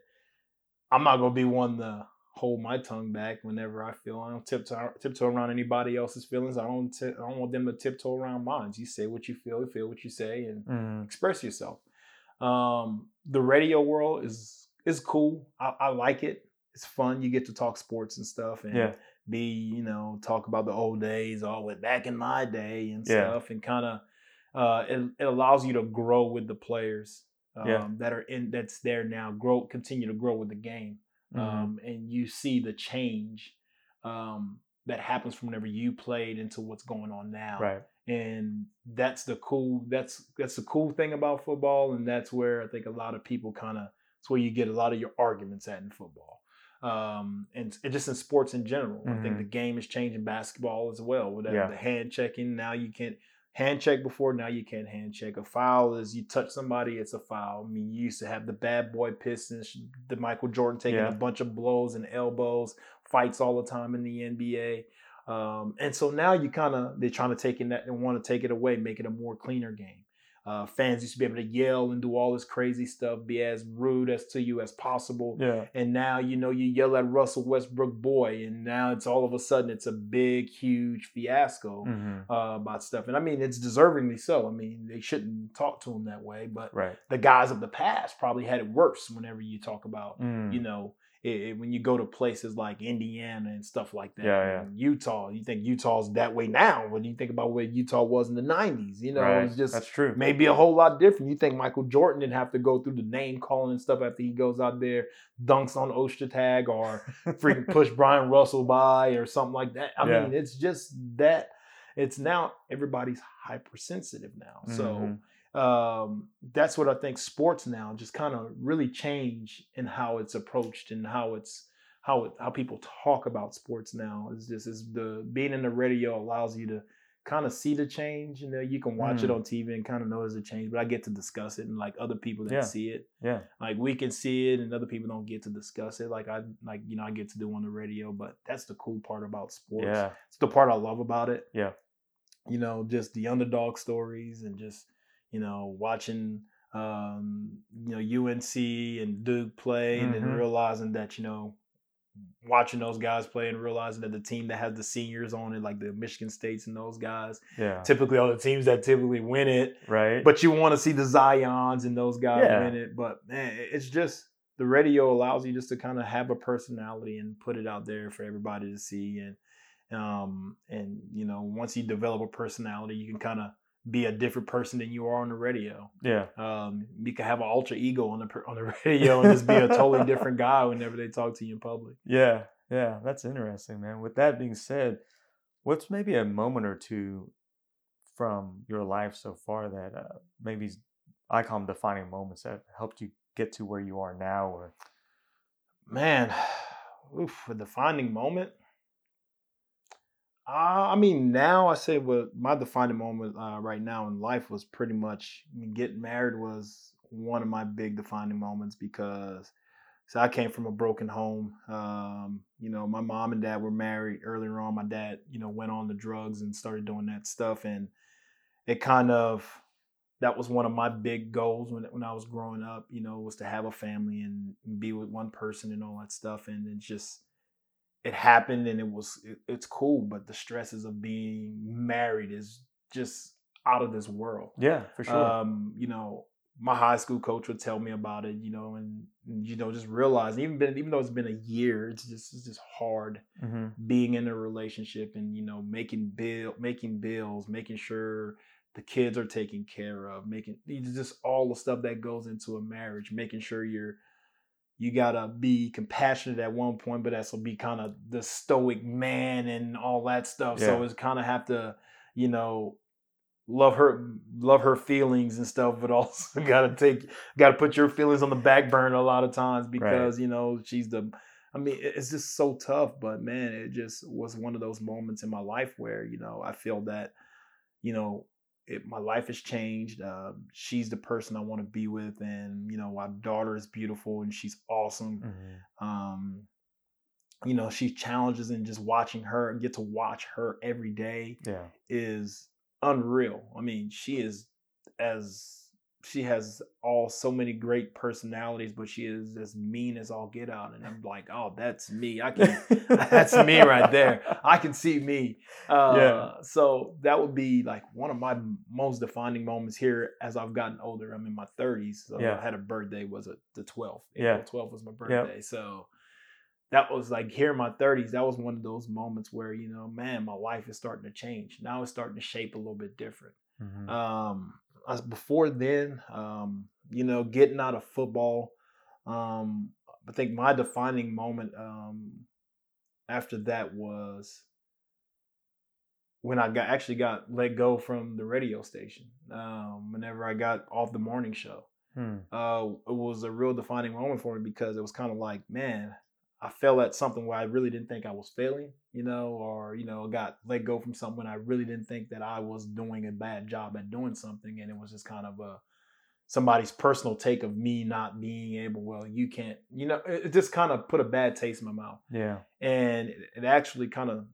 I'm not gonna be one to hold my tongue back whenever I feel I don't tiptoe tiptoe around anybody else's feelings. I don't ti- I don't want them to tiptoe around mine. You say what you feel, you feel what you say, and Mhm. express yourself. Um, the radio world is is cool. I, I like it. It's fun. You get to talk sports and stuff, and Yeah. be, you know, talk about the old days, all oh, back in my day and Yeah. stuff, and kind of uh, it, it allows you to grow with the players um, Yeah. that are in that's there now. Grow, continue to grow with the game, Mhm. um, and you see the change um, that happens from whenever you played into what's going on now right. and that's the cool that's that's the cool thing about football and that's where i think a lot of people kind of it's where you get a lot of your arguments at in football um and, and just in sports in general i think the game is changing basketball as well with Yeah. the hand checking now you can't hand check before now you can't hand check a foul is you touch somebody it's a foul i mean you used to have the bad boy pistons the michael jordan taking Yeah. a bunch of blows and elbows fights all the time in the nba um, and so now you kind of they're trying to take it that and want to take it away, make it a more cleaner game. Uh, fans used to be able to yell and do all this crazy stuff, be as rude as to you as possible. Yeah. And now you know you yell at Russell Westbrook boy, and now it's all of a sudden it's a big, huge fiasco hmm uh, about stuff. And I mean it's deservingly so. I mean they shouldn't talk to him that way, but Right. the guys of the past probably had it worse. Whenever you talk about Mm. you know, it, it- when you go to places like Indiana and stuff like that, Yeah, yeah. Utah, you think Utah's that way now. When you think about where Utah was in the '90s, you know, right. it's just That's true. maybe a whole lot different. You think Michael Jordan didn't have to go through the name calling and stuff after he goes out there, dunks on Ostertag or freaking push Bryon Russell by or something like that. I Yeah. mean, it's just that. It's now everybody's hypersensitive now, so Mhm. Um, that's what I think sports now just kind of really change in how it's approached and how it's how it, how people talk about sports now is just is the being in the radio allows you to kind of see the change you know you can watch it Mm. on TV and kind of notice there's a change but I get to discuss it and like other people that Yeah. see it Yeah. like we can see it and other people don't get to discuss it like I like you know I get to do on the radio but that's the cool part about sports Yeah. it's the part I love about it. Yeah. You know, just the underdog stories and just, you know, watching um, you know, UNC and Duke play and then Mhm. realizing that, you know, watching those guys play and realizing that the team that has the seniors on it, like the Michigan States and those guys, Yeah. typically are the teams that typically win it. Right. But you want to see the Zions and those guys Yeah. win it. But man, it's just the radio allows you just to kind of have a personality and put it out there for everybody to see. And um, and you know, once you develop a personality, you can kind of be a different person than you are on the radio. yeah. Um, you can have an alter ego on the on the radio and just be a totally different guy whenever they talk to you in public. Yeah. Yeah. That's interesting, man. With that being said, what's maybe a moment or two from your life so far that uh, maybe is icon defining moments that helped you get to where you are now or Man, oof, a defining moment. I mean, now I say what my defining moment uh, right now in life was pretty much I mean, getting married was one of my big defining moments because so I came from a broken home. Um, you know, my mom and dad were married earlier on. My dad, you know, went on the drugs and started doing that stuff, and it kind of that was one of my big goals when when I was growing up. You know, was to have a family and be with one person and all that stuff, and it just it happened and it was it, it's cool but the stresses of being married is just out of this world. Yeah for sure. Um you know my high school coach would tell me about it you know and, you know just realize even been even though it's been a year it's just it's just hard hmm being in a relationship and you know making bill making bills making sure the kids are taken care of making just all the stuff that goes into a marriage making sure you're you gotta be compassionate at one point but also be kind of the stoic man and all that stuff. So it's kind of have to you know love her love her feelings and stuff but also gotta take gotta put your feelings on the back burner a lot of times because you know she's the I mean, it's just so tough, but man, it just was one of those moments in my life where, you know, I feel that, you know, it, my life has changed. Uh, she's the person I want to be with. And, you know, my daughter is beautiful and she's awesome. hmm Um, you know, she challenges and just watching her and get to watch her every day yeah is unreal. I mean, she is as she has all so many great personalities, but she is as mean as all get out. And I'm like, oh, that's me. I can that's me right there. I can see me. Uh, Yeah. So that would be like one of my most defining moments here as I've gotten older. I'm in my 30s. So Yeah. I had a birthday was a, the 12th. Yeah. April 12th was my birthday. So that was like here in my 30s, that was one of those moments where, you know, man, my life is starting to change. Now it's starting to shape a little bit different. Mhm. Um, before then, um, you know, getting out of football, um, I think my defining moment um, after that was when I got actually got let go from the radio station. Um, whenever I got off the morning show, Hmm. uh, it was a real defining moment for me because it was kind of like, man, I fell at something where I really didn't think I was failing, you know, or you know, got let go from something I really didn't think that I was doing a bad job at doing something, and it was just kind of a somebody's personal take of me not being able. Well, you can't, you know, it, it just kind of put a bad taste in my mouth, Yeah. and it, it actually kind of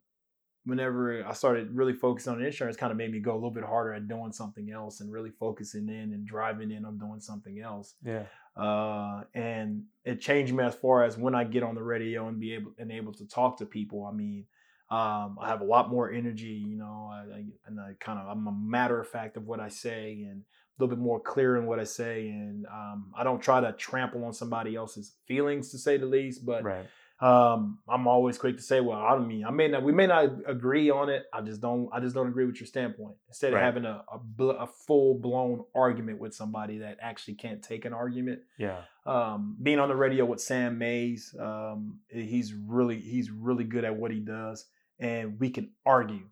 whenever I started really focusing on insurance, kind of made me go a little bit harder at doing something else and really focusing in and driving in on doing something else. Yeah. Uh, and it changed me as far as when I get on the radio and be able and able to talk to people. I mean, um, I have a lot more energy, you know, I, I, and I kind of I'm a matter of fact of what I say and a little bit more clear in what I say, and um, I don't try to trample on somebody else's feelings to say the least, but Right. Um, I'm always quick to say, well, I don't mean, I may not, we may not agree on it. I just don't, I just don't agree with your standpoint. Instead Right. of having a a, bl- a full blown argument with somebody that actually can't take an argument. Yeah. Um, being on the radio with Sam Mays, um, he's really, he's really good at what he does, and we can argue.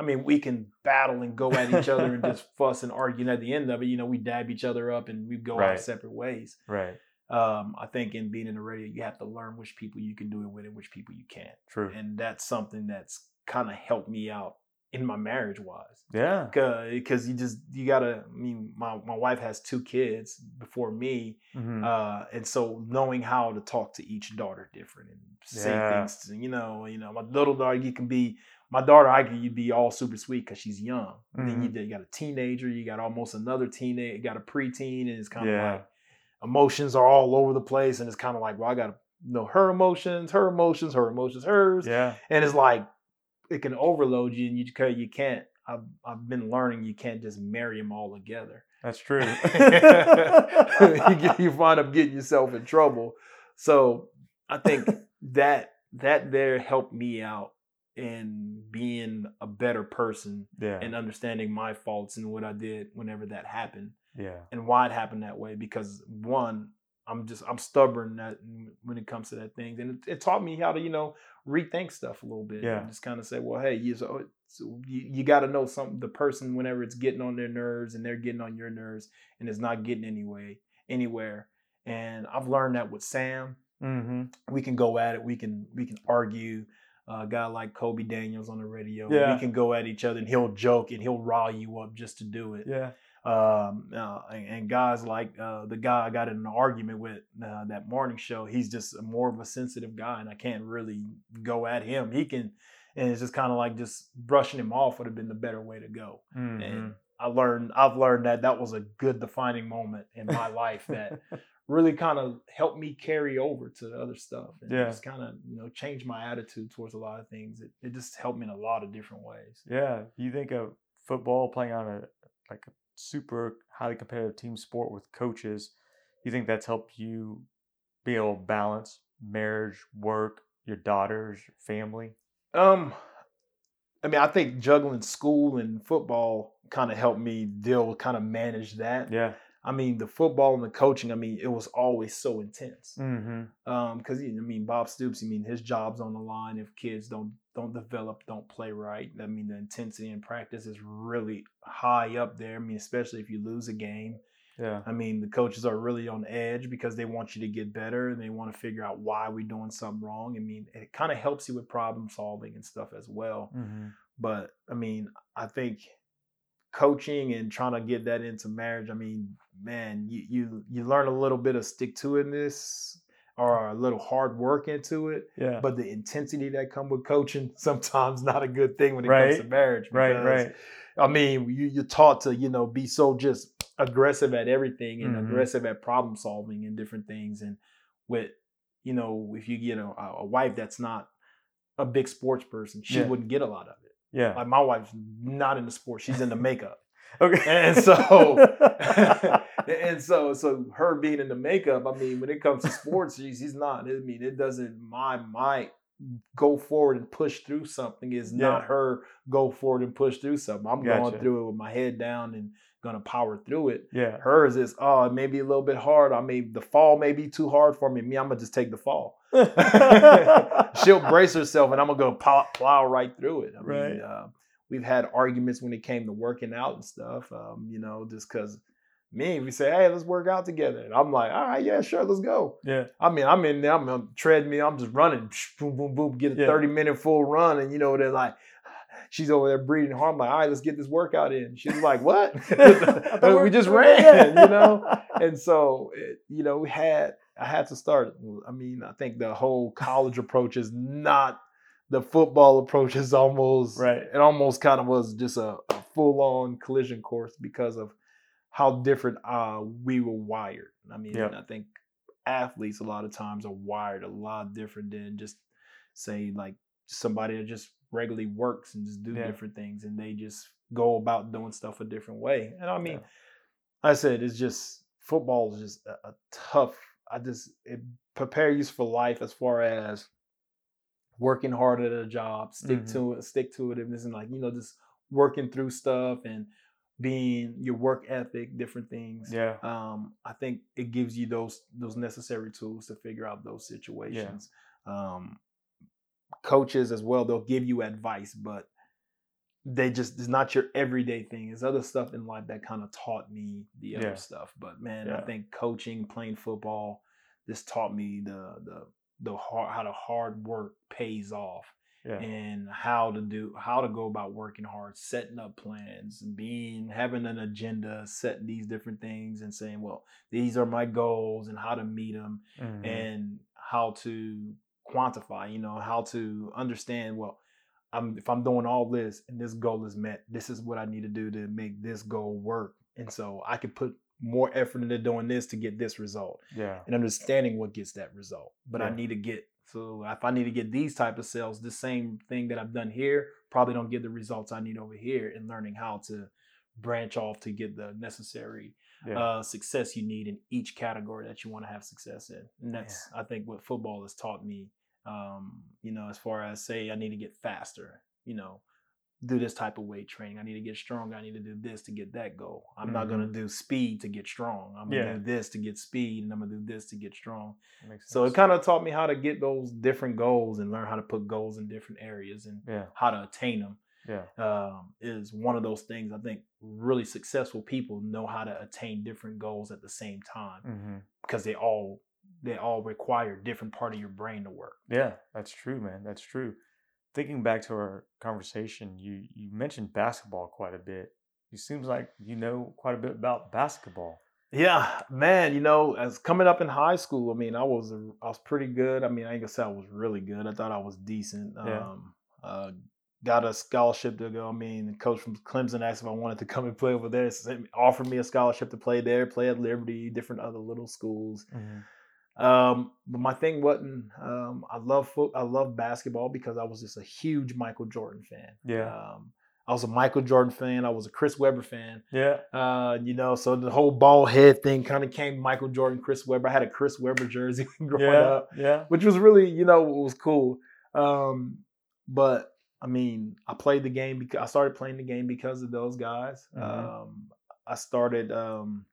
I mean, we can battle and go at each other and just fuss and argue. And at the end of it, you know, we dab each other up and we go our separate ways Right. Um, I think in being in the radio, you have to learn which people you can do it with and which people you can't. True. And that's something that's kind of helped me out in my marriage wise. Yeah. Because you just, you gotta, I mean, my, my wife has two kids before me. Mhm. Uh, and so knowing how to talk to each daughter different and say Yeah. things, to, you know, you know, my little daughter, you can be, my daughter, I could, you'd be all super sweet because she's young. And Then you, Mhm. you got a teenager, you got almost another teenager, you got a preteen, and it's kind of Yeah. like, emotions are all over the place and it's kind of like well i gotta know her emotions her emotions her emotions hers yeah. and it's like it can overload you and you you can't I've, I've been learning you can't just marry them all together That's true. you, get, you find up getting yourself in trouble so i think that that there helped me out in being a better person yeah. and understanding my faults and what i did whenever that happened yeah. and why it happened that way because one i'm just i'm stubborn that when it comes to that thing and it, it taught me how to you know rethink stuff a little bit Yeah. and just kind of say well hey you so, so you, you got to know something the person whenever it's getting on their nerves and they're getting on your nerves and it's not getting anyway anywhere and i've learned that with sam Mm-hmm. we can go at it we can we can argue uh, a guy like Kobe Daniels on the radio, Yeah. we can go at each other and he'll joke and he'll rile you up just to do it Yeah. Um, uh, and, and guys like uh, the guy I got in an argument with uh, that morning show, he's just more of a sensitive guy, and I can't really go at him. He can, and it's just kind of like just brushing him off would have been the better way to go. Mhm. And I learned, I've learned that that was a good defining moment in my life that really kind of helped me carry over to the other stuff and Yeah. just kind of you know change my attitude towards a lot of things. It, it just helped me in a lot of different ways. Yeah, you think of football playing on a like a super highly competitive team sport with coaches. You think that's helped you be able to balance marriage, work, your daughters, your family? Um, I mean, I think juggling school and football kind of helped me deal, kind of manage that. Yeah. I mean, the football and the coaching. I mean, it was always so intense. Mm-hmm. Um, because I mean, Bob Stoops. I mean, his job's on the line if kids don't don't develop, don't play right. I mean, the intensity in practice is really high up there. I mean, especially if you lose a game. Yeah. I mean, the coaches are really on edge because they want you to get better and they want to figure out why we're doing something wrong. I mean, it kind of helps you with problem solving and stuff as well. Mm-hmm. But I mean, I think coaching and trying to get that into marriage, I mean, man, you you you learn a little bit of stick to itness or a little hard work into it. Yeah. But the intensity that come with coaching sometimes not a good thing when it comes to marriage. right. because, Right. I mean, you, you're taught to, you know, be so just aggressive at everything and Mhm. aggressive at problem solving and different things. And with, you know, if you get a, a wife that's not a big sports person, she Yeah. wouldn't get a lot of it. Yeah. Like my wife's not into sports; she's into makeup. Okay. And so, and so, so her being in the makeup. I mean, when it comes to sports, she's, he's not. I mean, it doesn't. My my go forward and push through something is Yeah. not her go forward and push through something. I'm Gotcha. going through it with my head down and gonna power through it. yeah. Hers is oh, it may be a little bit hard. I mean, the fall may be too hard for me. Me, I'm gonna just take the fall. She'll brace herself, and I'm gonna go plow, plow right through it. I Right. mean, uh, we've had arguments when it came to working out and stuff. Um, you know, just because me, we say, hey, let's work out together, and I'm like, all right, yeah, sure, let's go. yeah. I mean, I'm in there, I'm on the treadmill, I'm just running, boom, boom, boom, get a Yeah. 30 minute full run, and you know, they're like. She's over there breathing hard. I'm like, all right, let's get this workout in. She's like, what? We just ran, you know? and so it, you know we had i had to start i mean i think the whole college approach is not the football approach is almost Right. it almost kind of was just a, a full-on collision course because of how different uh we were wired i mean Yep. i think athletes a lot of times are wired a lot different than just say like somebody that just regularly works and just do Yeah. different things and they just go about doing stuff a different way and i mean Yeah. I said it's just football is just a, a tough. I just it prepare you for life as far as working hard at a job, stick Mhm. to it, stick to it, and this and like you know just working through stuff and being your work ethic, different things. Yeah. Um, I think it gives you those those necessary tools to figure out those situations. Um, coaches as well, they'll give you advice, but they just it's not your everyday thing. It's other stuff in life that kind of taught me the other Yeah. stuff. But man, Yeah. I think coaching, playing football, this taught me the the the hard how the hard work pays off Yeah. and how to do how to go about working hard, setting up plans, being having an agenda, setting these different things and saying, well, these are my goals and how to meet them Mhm. and how to quantify, you know, how to understand, well, I'm if I'm doing all this and this goal is met, this is what I need to do to make this goal work. And so I can put more effort into doing this to get this result yeah. and understanding what gets that result. But I need to get so if I need to get these type of sales, the same thing that I've done here probably don't get the results I need over here in learning how to branch off to get the necessary Yeah. uh, success you need in each category that you want to have success in. And that's I think what football has taught me. Um, you know, as far as say I need to get faster, you know, do this type of weight training. I need to get stronger. I need to do this to get that goal. I'm not gonna do speed to get strong. I'm gonna Yeah. do this to get speed, and I'm gonna do this to get strong. So it kind of taught me how to get those different goals and learn how to put goals in different areas and yeah. how to attain them Yeah. um, is one of those things I think really successful people know how to attain different goals at the same time hmm because they all they all require different part of your brain to work. Yeah, that's true, man. That's true. Thinking back to our conversation, you you mentioned basketball quite a bit. It seems like you know quite a bit about basketball. Yeah, man. You know, as coming up in high school, I mean, I was a, I was pretty good. I mean, I ain't gonna say I was really good. I thought I was decent. Yeah. Um, uh, got a scholarship to go. I mean, the coach from Clemson asked if I wanted to come and play over there. Me- offered me a scholarship to play there, play at Liberty, different other little schools. Um, but my thing wasn't. Um, I love foot. I love basketball because I was just a huge Michael Jordan fan. Yeah. Um, I was a Michael Jordan fan. I was a Chris Webber fan. Yeah. Uh, you know, so the whole ball head thing kind of came Michael Jordan, Chris Webber. I had a Chris Webber jersey growing Yeah. up, Yeah. which was really, you know, was cool. Um, but I mean, I played the game because I started playing the game because of those guys. Mhm. Um, I started um,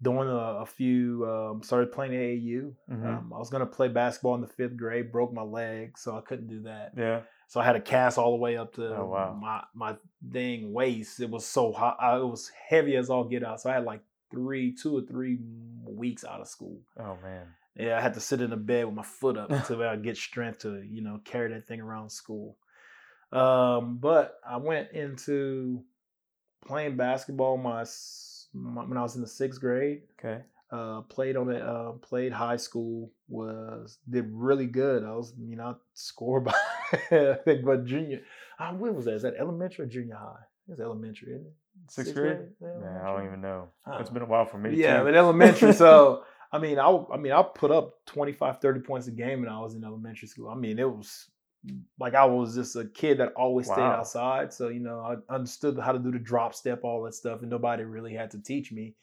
doing a, a few, um, started playing AAU. Mhm. Um, I was gonna play basketball in the fifth grade, broke my leg, so I couldn't do that. Yeah. So I had a cast all the way up to Oh, wow. my my dang waist. It was so hot. I, it was heavy as all get out. So I had like three, two or three weeks out of school. Oh man. Yeah, I had to sit in the bed with my foot up until I get strength to you know carry that thing around school. Um, but I went into playing basketball my when I was in the sixth grade Okay. uh, played on it. Uh, played high school. Was did really good. I was, you know, I scored by I think, but junior. Uh, when was that? Is that elementary or junior high? It's elementary, isn't it? Sixth grade? Yeah, Man, I don't even know. I It's don't been a while for me. Yeah, too. but elementary. So I mean, I I mean, I put up 25, 30 points a game when I was in elementary school. I mean, it was like I was just a kid that always stayed outside. So you know, I understood how to do the drop step, all that stuff, and nobody really had to teach me.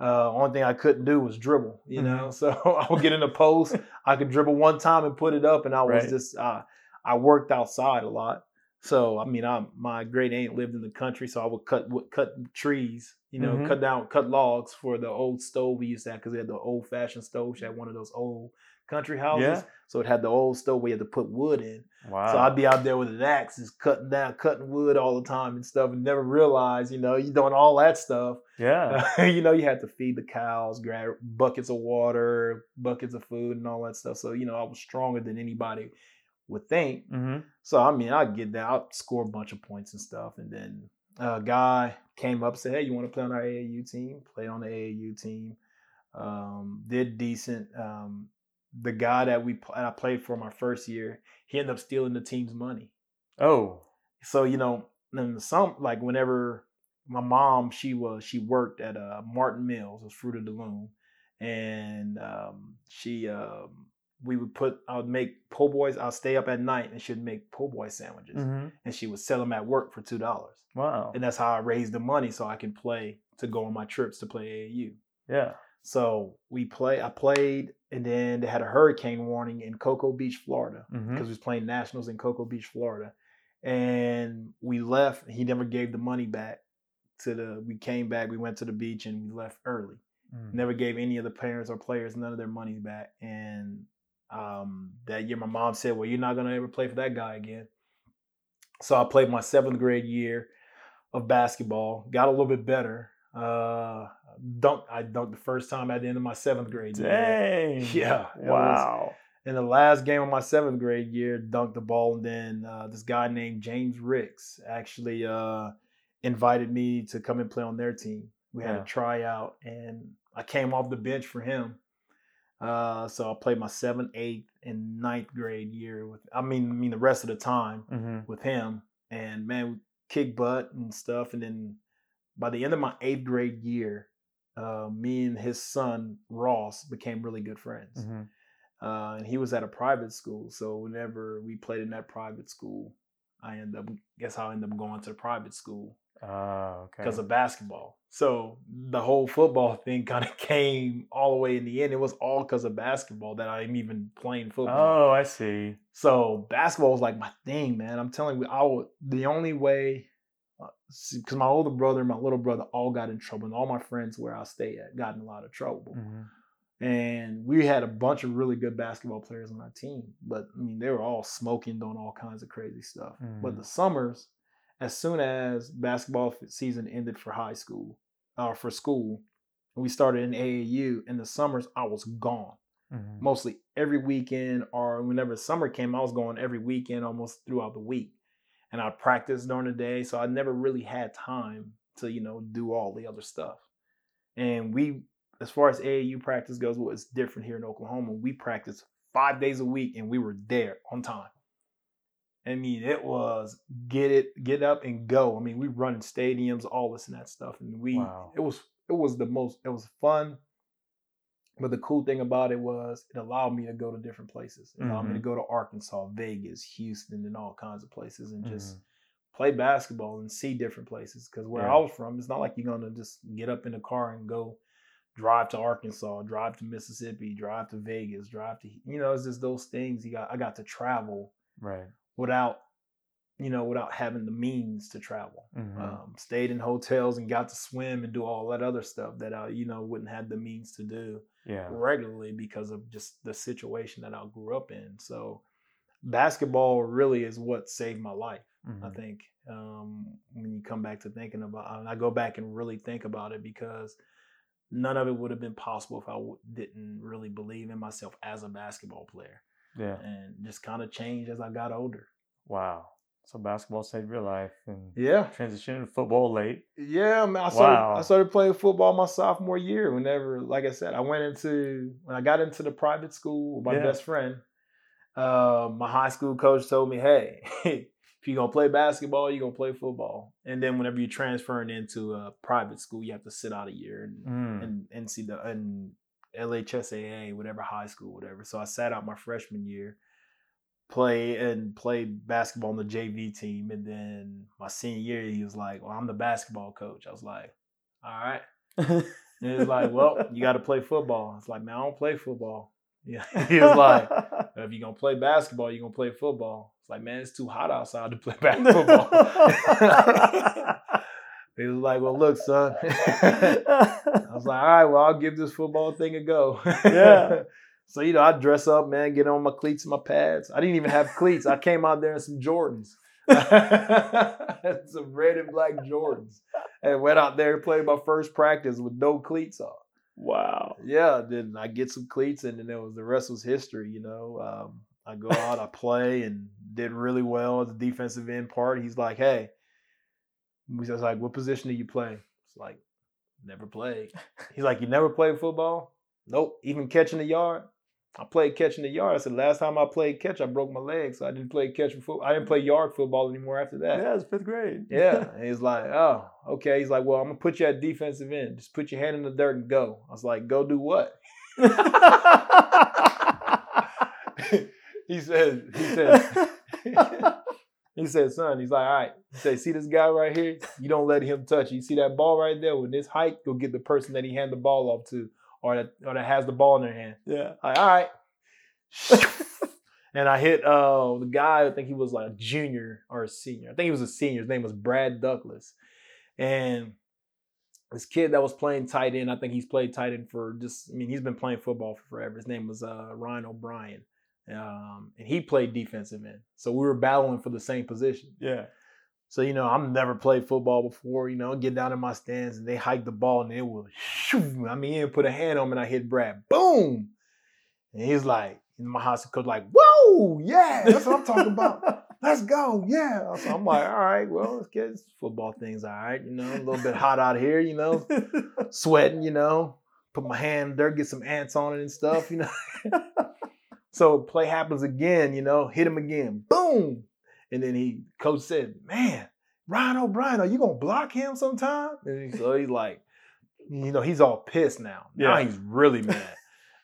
Uh, only thing I couldn't do was dribble, you Mhm. know. So I would get in the post, I could dribble one time and put it up, and I was Right. just uh, I worked outside a lot. So I mean, I my great aunt lived in the country, so I would cut would cut trees, you know, Mhm. cut down cut logs for the old stove we used to have because we had the old fashioned stove. She had one of those old country houses, Yeah. so it had the old stove we had to put wood in. Wow. So I'd be out there with an axe, just cutting down, cutting wood all the time and stuff, and never realize, you know, you're doing all that stuff. yeah. you know, you had to feed the cows, grab buckets of water, buckets of food, and all that stuff. So you know, I was stronger than anybody would think. hmm So I mean, I'd get that, I'd score a bunch of points and stuff, and then a guy came up and said, "Hey, you want to play on our AAU team?" Played on the AAU team, um, did decent. Um, the guy that we I played for my first year, he ended up stealing the team's money. Oh. So you know, in some like whenever my mom, she was she worked at uh, Martin Mills, it was Fruit of the Loom, and um, she um, we would put I would make po' boys. I'll stay up at night and she'd make po' boy sandwiches, hmm and she would sell them at work for two dollars, Wow. and that's how I raised the money so I can play to go on my trips to play AAU. Yeah. So we play. I played, and then they had a hurricane warning in Cocoa Beach, Florida because we was playing nationals in Cocoa Beach, Florida, and we left. He never gave the money back to the. We came back. We went to the beach and we left early. Mm. Never gave any of the parents or players none of their money back. And um, that year, my mom said, "Well, you're not gonna ever play for that guy again." So I played my seventh grade year of basketball. Got a little bit better. Uh, dunked. I dunked the first time at the end of my seventh grade year. Dang. Yeah, it was- Wow. in the last game of my seventh grade year, dunked the ball, and then uh, this guy named James Ricks actually uh, invited me to come and play on their team. We had Yeah. a tryout, and I came off the bench for him. Uh, so I played my seventh, eighth, and ninth grade year with. I mean, I mean the rest of the time hmm with him, and man, we kicked butt and stuff. And then by the end of my eighth grade year, uh, me and his son Ross became really good friends hmm uh, and he was at a private school. So whenever we played in that private school, I end up guess I end up going to the private school Ah, okay. because of basketball. So the whole football thing kind of came all the way in the end. It was all because of basketball that I'm even playing football. Oh, I see. So basketball was like my thing, man. I'm telling you, I would, the only way because my older brother and my little brother all got in trouble, and all my friends where I stay at got in a lot of trouble. Hmm and we had a bunch of really good basketball players on our team but i mean they were all smoking doing all kinds of crazy stuff. But Mhm. the summers as soon as basketball season ended for high school or for school and we started in aau in the summers i was gone. Hmm mostly every weekend or whenever summer came i was going every weekend almost throughout the week and i practiced during the day so i never really had time to you know do all the other stuff. And we as far as aau practice goes well, it's different here in oklahoma. We practice five days a week and we were there on time. I mean it was get it get up and go. I mean we run in stadiums all this and that stuff and we Wow. it was it was the most it was fun but the cool thing about it was it allowed me to go to different places. It allowed me to Mhm. go to Arkansas, Vegas, Houston, and all kinds of places and just Mhm. play basketball and see different places. Because where Yeah. I was from, it's not like you're gonna just get up in the car and go drive to Arkansas, drive to Mississippi, drive to Vegas, drive to you know, it's just those things you got I got to travel Right. without you know, without having the means to travel. Mhm. Um, stayed in hotels and got to swim and do all that other stuff that I, you know, wouldn't have the means to do yeah. regularly because of just the situation that I grew up in. So basketball really is what saved my life. I Mhm. think um, when you come back to thinking about, and I go back and really think about it because none of it would have been possible if I w- didn't really believe in myself as a basketball player, Yeah. and just kind of changed as I got older. Wow. So basketball saved your life and Yeah, transitioned to football late. Yeah, man. I started, Wow. I started playing football my sophomore year. Whenever, like I said, I went into when I got into the private school with my Yeah. best friend. Uh, my high school coach told me, "Hey, if you're gonna play basketball, you're gonna play football. And then whenever you're transferring into a private school, you have to sit out a year and Mm. and NC the and LHSAA, whatever high school, whatever. So I sat out my freshman year. Play and played basketball on the JV team. And then my senior year, he was like, "Well, I'm the basketball coach." I was like, "All right." And he was like, "Well, you got to play football." It's like, "Man, I don't play football." Yeah, he was like, "If you're gonna play basketball, you're gonna play football." It's like, man, it's too hot outside to play basketball. he was like, "Well, look, son." I was like, "All right, well, I'll give this football thing a go." Yeah. So you know, I dress up, man, get on my cleats and my pads. I didn't even have cleats. I came out there in some Jordans, some red and black Jordans, and went out there and played my first practice with no cleats on. wow. Yeah, then I get some cleats, and then it was the rest was history. You know, um, I go out, I play, and did really well at the defensive end part. He's like, "Hey," he was like, "What position do you play?" It's like, "Never played." He's like, "You never played football?" Nope. Even catching the yard. I played catching in the yard. I said last time I played catch, I broke my leg, so I didn't play catch football. I didn't play yard football anymore after that. Yeah, it's fifth grade. Yeah. And he's like, oh, okay. He's like, well, I'm gonna put you at defensive end. Just put your hand in the dirt and go. I was like, go do what? he said, he said, he said, son, he's like, all right. He said, see this guy right here? You don't let him touch you. You see that ball right there? With this height, go get the person that he hand the ball off to, or that or that has the ball in their hand. yeah. Like, all right. and I hit uh the guy, I think he was like a junior or a senior. I think he was a senior. His name was Brad Douglas. And this kid that was playing tight end, I think he's played tight end for just, I mean, he's been playing football for forever. His name was uh, Ryan O'Brien. Um, and he played defensive end. So we were battling for the same position. Yeah. So, you know, I've never played football before, you know, get down in my stands and they hike the ball and it will shoo. I mean, he put a hand on me and I hit Brad. Boom. And he's like, and my high school coach like, whoa, yeah, that's what I'm talking about. Let's go. Yeah. So I'm like, all right, well, let's get football things all right, you know, a little bit hot out here, you know, sweating, you know, put my hand there, get some ants on it and stuff, you know. so play happens again, you know, hit him again. Boom. And then he coach said, Man, Ryan O'Brien, are you gonna block him sometime? And he, so he's like, you know, he's all pissed now. Now Yeah. he's really mad.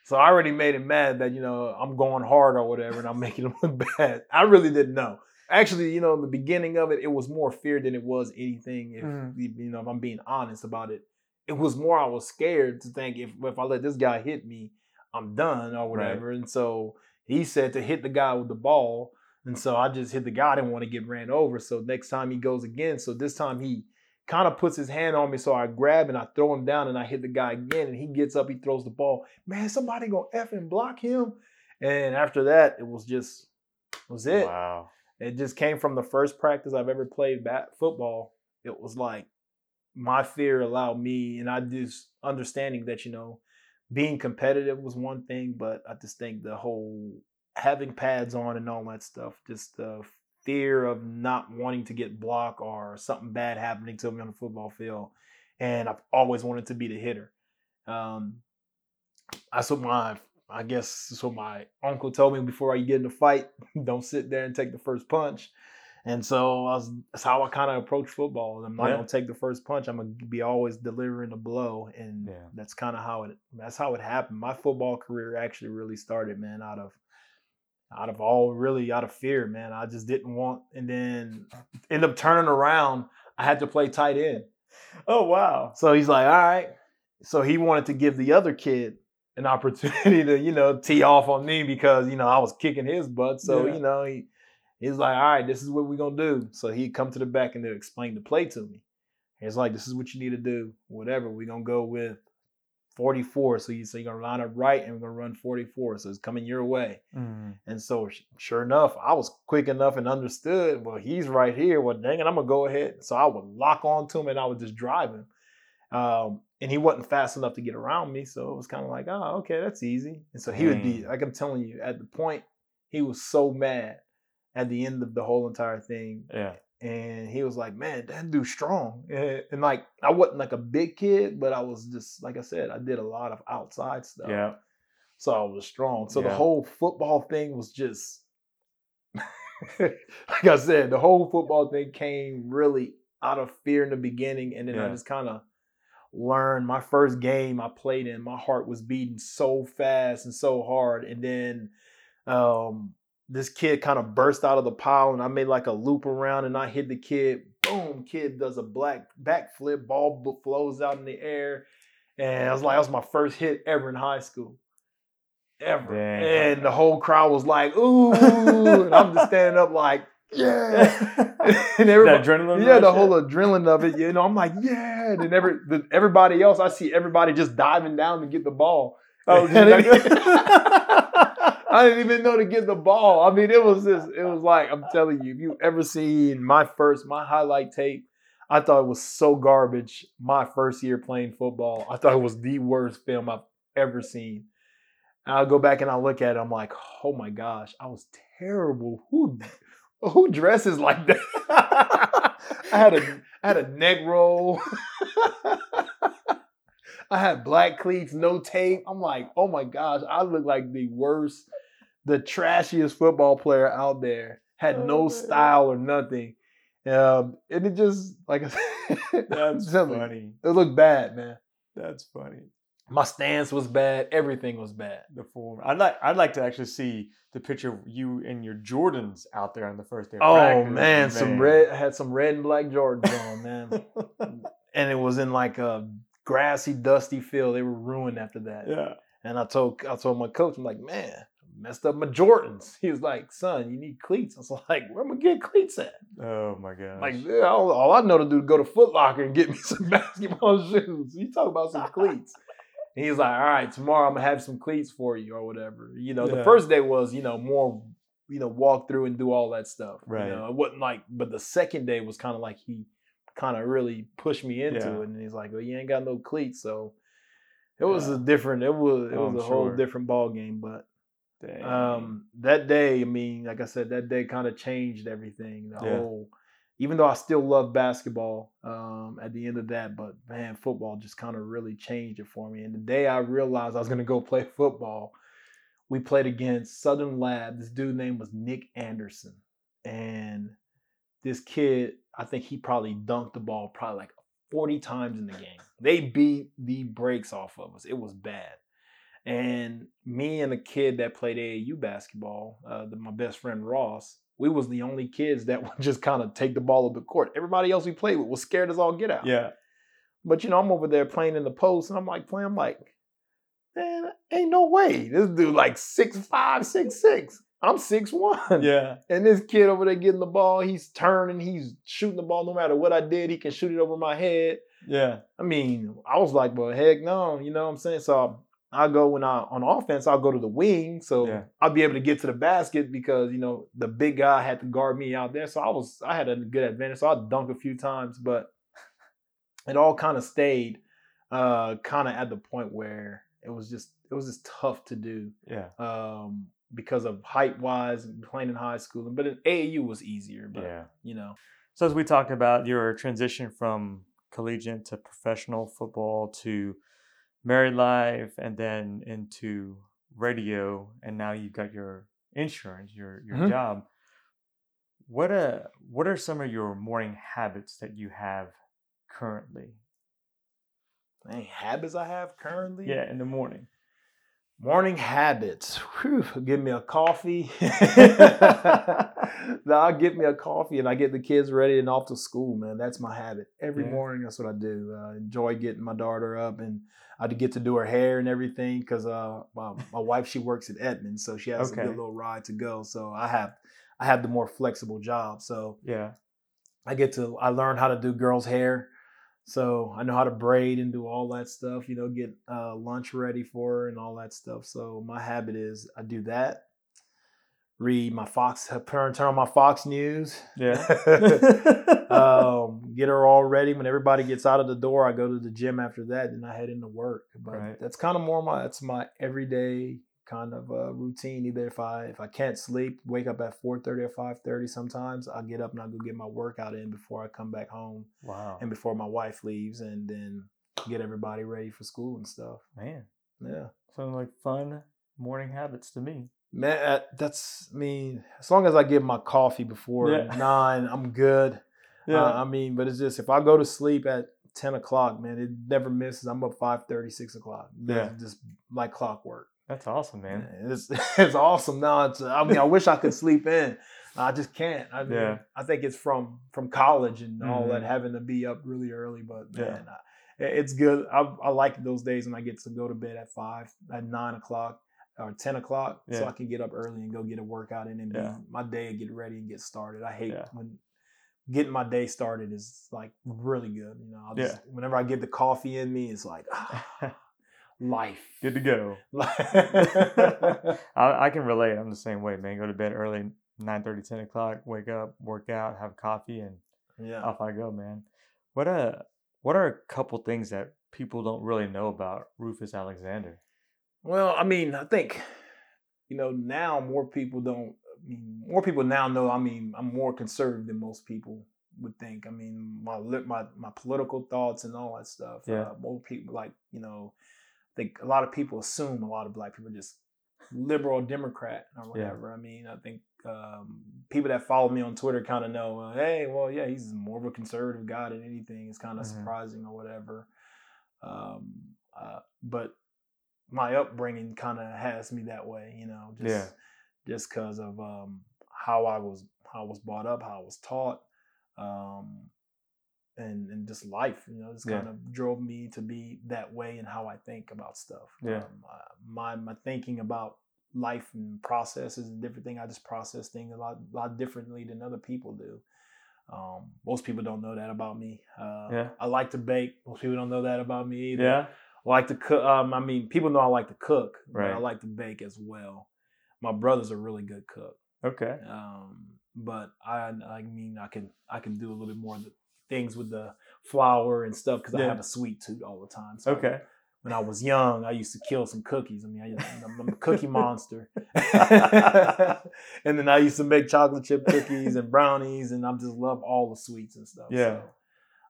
So I already made him mad that, you know, I'm going hard or whatever and I'm making him look bad. I really didn't know. Actually, you know, in the beginning of it, it was more fear than it was anything. If Mhm. you know, if I'm being honest about it, it was more I was scared to think if if I let this guy hit me, I'm done or whatever. And so he said to hit the guy with the ball, and so I just hit the guy. I didn't want to get ran over. So next time he goes again, so this time he kind of puts his hand on me, so I grab and I throw him down, and I hit the guy again, and he gets up, he throws the ball. Man, somebody gonna f and block him. And after that, it was just was it. Wow. It just came from the first practice I've ever played bat football. It was like my fear allowed me, and I just understanding that you know, being competitive was one thing, but I just think the whole having pads on and all that stuff, just the fear of not wanting to get blocked or something bad happening to me on the football field, and I've always wanted to be the hitter. Um, that's what my I guess that's what my uncle told me before I get in a fight. Don't sit there and take the first punch. And so I was, that's how I kind of approach football. I'm not Yeah. gonna take the first punch. I'm gonna be always delivering a blow, and Yeah. that's kind of how it. That's how it happened. My football career actually really started, man, out of out of all really out of fear, man. I just didn't want, and then end up turning around. I had to play tight end. Oh wow. So he's like, all right. So he wanted to give the other kid an opportunity to, you know, tee off on me because, you know, I was kicking his butt. So, Yeah. you know, he he's like, all right, this is what we're gonna do. So he'd come to the back and they'd explain the play to me. He's like, this is what you need to do. Whatever. We're gonna go with 44. So you so you're gonna line up right and we're gonna run 44. So it's coming your way. Mm. And so sure enough, I was quick enough and understood, well, he's right here. Well, dang it, I'm gonna go ahead. So I would lock on to him and I would just drive him. Um, and he wasn't fast enough to get around me. So it was kind of like, oh, okay, that's easy. And so he would be, Mm. like I'm telling you, at the point, he was so mad at the end of the whole entire thing. Yeah. And he was like, man, that dude's strong. And, and like, I wasn't like a big kid, but I was just, like I said, I did a lot of outside stuff Yeah. so I was strong. So the whole football thing was just like I said, the whole football thing came really out of fear in the beginning, and then I just kind of learned. My first game I played in, my heart was beating so fast and so hard, and then um, this kid kind of burst out of the pile, and I made like a loop around, and I hit the kid. Boom! Kid does a black backflip, ball flows out in the air, and I was like, that was my first hit ever in high school, ever. Dang. And the whole crowd was like, "Ooh!" and I'm just standing up like, "Yeah!" and everybody, adrenaline yeah, the rush, whole adrenaline of it. You know, I'm like, "Yeah!" And then every the, everybody else, I see everybody just diving down to get the ball. Oh, I didn't, even know to get the ball. I mean, it was just, it was like, I'm telling you, if you ever seen my first, my highlight tape, I thought it was so garbage. My first year playing football, I thought it was the worst film I've ever seen. And I'll go back and I'll look at it, I'm like, oh my gosh, I was terrible. Who who dresses like that? I had a I had a neck roll. I had black cleats, no tape. I'm like, oh my gosh, I look like the worst, the trashiest football player out there. Had Oh, no man. style or nothing. Um, and it just like I said, That's I'm telling you, funny. It looked bad, man. That's funny. My stance was bad. Everything was bad. The form. I'd like. I'd like to actually see the picture of you and your Jordans out there on the first day. Of Oh practice, man, some red I had some red and black Jordans on, man. and it was in like a grassy, dusty field. They were ruined after that. yeah. And I told I told my coach, I'm like, man, messed up my Jordans. He was like, son, you need cleats. I was like, where am I gonna get cleats at? Oh my god! Like, yeah, all, all I know to do is go to Foot Locker and get me some basketball shoes. You talk about some cleats. And he's like, all right, tomorrow I'm gonna have some cleats for you or whatever. You know, the first day was, you know, more, you know, walk through and do all that stuff. Right. You know, it wasn't like, but the second day was kind of like he kind of really pushed me into Yeah. it. And he's like, well, you ain't got no cleats. So it was Yeah. a different, it was, it Oh, was I'm a whole different ball game. But Dang. um, that day, I mean, like I said, that day kind of changed everything. The Yeah. whole, even though I still love basketball, um, at the end of that, but man, football just kind of really changed it for me. And the day I realized I was gonna go play football, we played against Southern Lab. This dude name was Nick Anderson, and this kid, I think he probably dunked the ball probably like 40 times in the game. They beat the brakes off of us. It was bad. And me and a kid that played AAU basketball, uh, the, my best friend Ross, we was the only kids that would just kind of take the ball up the court. Everybody else we played with was scared as all get out. yeah. But you know, I'm over there playing in the post, and I'm like playing. I'm like, man, ain't no way. This dude like six five, six six. I'm six one. Yeah. And this kid over there getting the ball, he's turning, he's shooting the ball. No matter what I did, he can shoot it over my head. Yeah. I mean, I was like, well, heck no, you know what I'm saying? So I go when I on offense, I'll go to the wing, so Yeah. I'll be able to get to the basket because you know the big guy had to guard me out there. So I was I had a good advantage. So I dunk a few times, but it all kind of stayed uh kind of at the point where it was just it was just tough to do Yeah. um because of height wise playing in high school. But in AAU was easier, but Yeah. you know. So as we talked about your transition from collegiate to professional football to married life and then into radio and now you've got your insurance, your your Mhm. job. What uh what are some of your morning habits that you have currently? Dang, habits I have currently. Yeah, in the morning. Morning habits. Whew, give me a coffee. no, I get me a coffee and I get the kids ready and off to school, man. That's my habit. Every Yeah. morning, that's what I do. I enjoy getting my daughter up and I get to do her hair and everything because uh, my, my wife, she works at Edmonds. so she has a good little ride to go. So I have I have the more flexible job. So Yeah. I get to I learn how to do girls' hair. So I know how to braid and do all that stuff, you know, get uh, lunch ready for her and all that stuff. So my habit is I do that. Read my Fox, turn turn on my Fox News. Yeah. um, get her all ready. When everybody gets out of the door, I go to the gym after that, and I head into work. But Right. that's kind of more my that's my everyday kind of uh, routine. Either if I if I can't sleep, wake up at four thirty or five thirty. Sometimes I get up and I go get my workout in before I come back home wow. and before my wife leaves, and then get everybody ready for school and stuff. Man. Yeah. Sounds like fun morning habits to me. Man, uh, that's I mean, as long as I get my coffee before Yeah. nine, I'm good. Yeah. Uh, I mean, but it's just if I go to sleep at ten o'clock, man, it never misses. I'm up 5 6 o'clock. Yeah. It's just like clockwork. That's awesome, man. It's it's awesome. Now it's I mean I wish I could sleep in. I just can't. I mean, Yeah. I think it's from from college and all that Mhm. having to be up really early. But Yeah. man, I, it's good. I, I like those days when I get to go to bed at five, at nine o'clock or ten o'clock, so I can get up early and go get a workout in and Yeah. be, my day and get ready and get started. I hate Yeah. when getting my day started is like really good. You know, Yeah. just, whenever I get the coffee in me, it's like life. Good to go. I, I can relate. I'm the same way, man. Go to bed early, 9 30, 10 o'clock, wake up, work out, have coffee, and yeah. off I go, man. What uh what are a couple things that people don't really know about Rufus Alexander? Well, I mean, I think you know now more people don't. I mean, more people now know. I mean, I'm more conservative than most people would think. I mean, my my my political thoughts and all that stuff. Yeah. Uh, more people like you know, I think a lot of people assume a lot of black people are just liberal Democrat or Yeah. whatever. I mean, I think um, people that follow me on Twitter kind of know. Uh, hey, well, yeah, he's more of a conservative guy than anything. It's kind of Mhm. surprising or whatever. Um, uh, but my upbringing kind of has me that way, you know, just Yeah. just because of um, how I was how I was brought up, how I was taught, um, and and just life, you know, just kind of drove me to be that way and how I think about stuff. Yeah. Um, my my thinking about life and processes and different things. I just process things a lot lot differently than other people do. Um, most people don't know that about me. Uh, Yeah. I like to bake. Most people don't know that about me either. Yeah. I like to cook. Um, I mean, people know I like to cook, but I like to bake as well. My brother's a really good cook. Okay. Um, but I, I mean, I can, I can do a little bit more things with the flour and stuff because I have a sweet tooth all the time. So Okay. when I was young, I used to kill some cookies. I mean, I, I'm a cookie monster. and then I used to make chocolate chip cookies and brownies, and I just love all the sweets and stuff. Yeah. So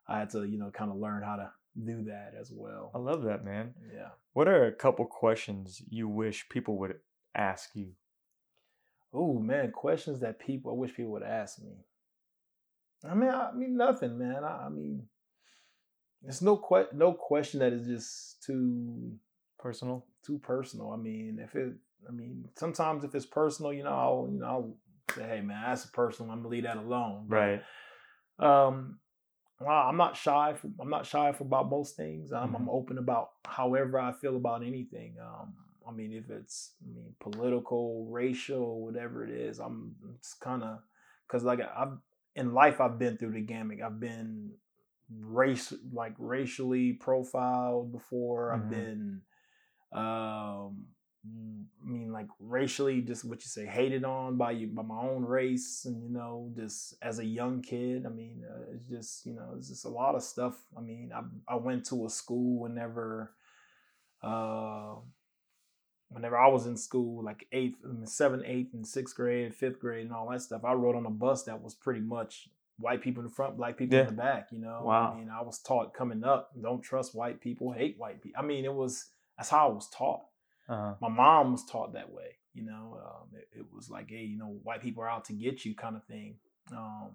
I had to, you know, kind of learn how to do that as well. I love that, man. Yeah. What are a couple questions you wish people would ask you? Oh man, questions that people I wish people would ask me. I mean, I, mean nothing, man. I, I mean, there's no que- no question that is just too Personal? too personal. I mean, if it, I mean, sometimes if it's personal, you know, I'll you know I'll say, hey man, that's personal. I'm gonna leave that alone. Right. Um, I'm not shy. For, I'm not shy for about most things. I'm, I'm Mhm. open about however I feel about anything. Um, I mean, if it's I mean political, racial, whatever it is, I'm it's kind of because like I've in life I've been through the gamut. I've been race like racially profiled before. I've Mhm. been um I mean, like racially, just what you say, hated on by you by my own race, and you know, just as a young kid. I mean, uh, it's just you know, it's just a lot of stuff. I mean, I I went to a school whenever, uh, whenever I was in school, like eighth, seventh, eighth, and sixth grade, fifth grade, and all that stuff. I rode on a bus that was pretty much white people in the front, black people Yeah. in the back. You know, Wow. I mean, I was taught coming up, don't trust white people, hate white people. I mean, it was that's how I was taught Uh, my mom was taught that way. You know, um, it, it was like, hey, you know, white people are out to get you, kind of thing. Um,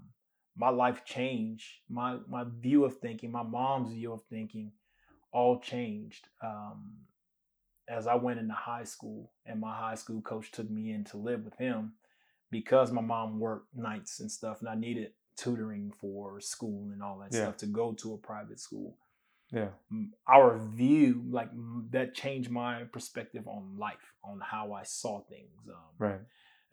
my life changed. My my view of thinking, my mom's view of thinking, all changed um, as I went into high school, and my high school coach took me in to live with him because my mom worked nights and stuff, and I needed tutoring for school and all that Yeah. stuff to go to a private school yeah. our view like that changed my perspective on life on how i saw things um, Right.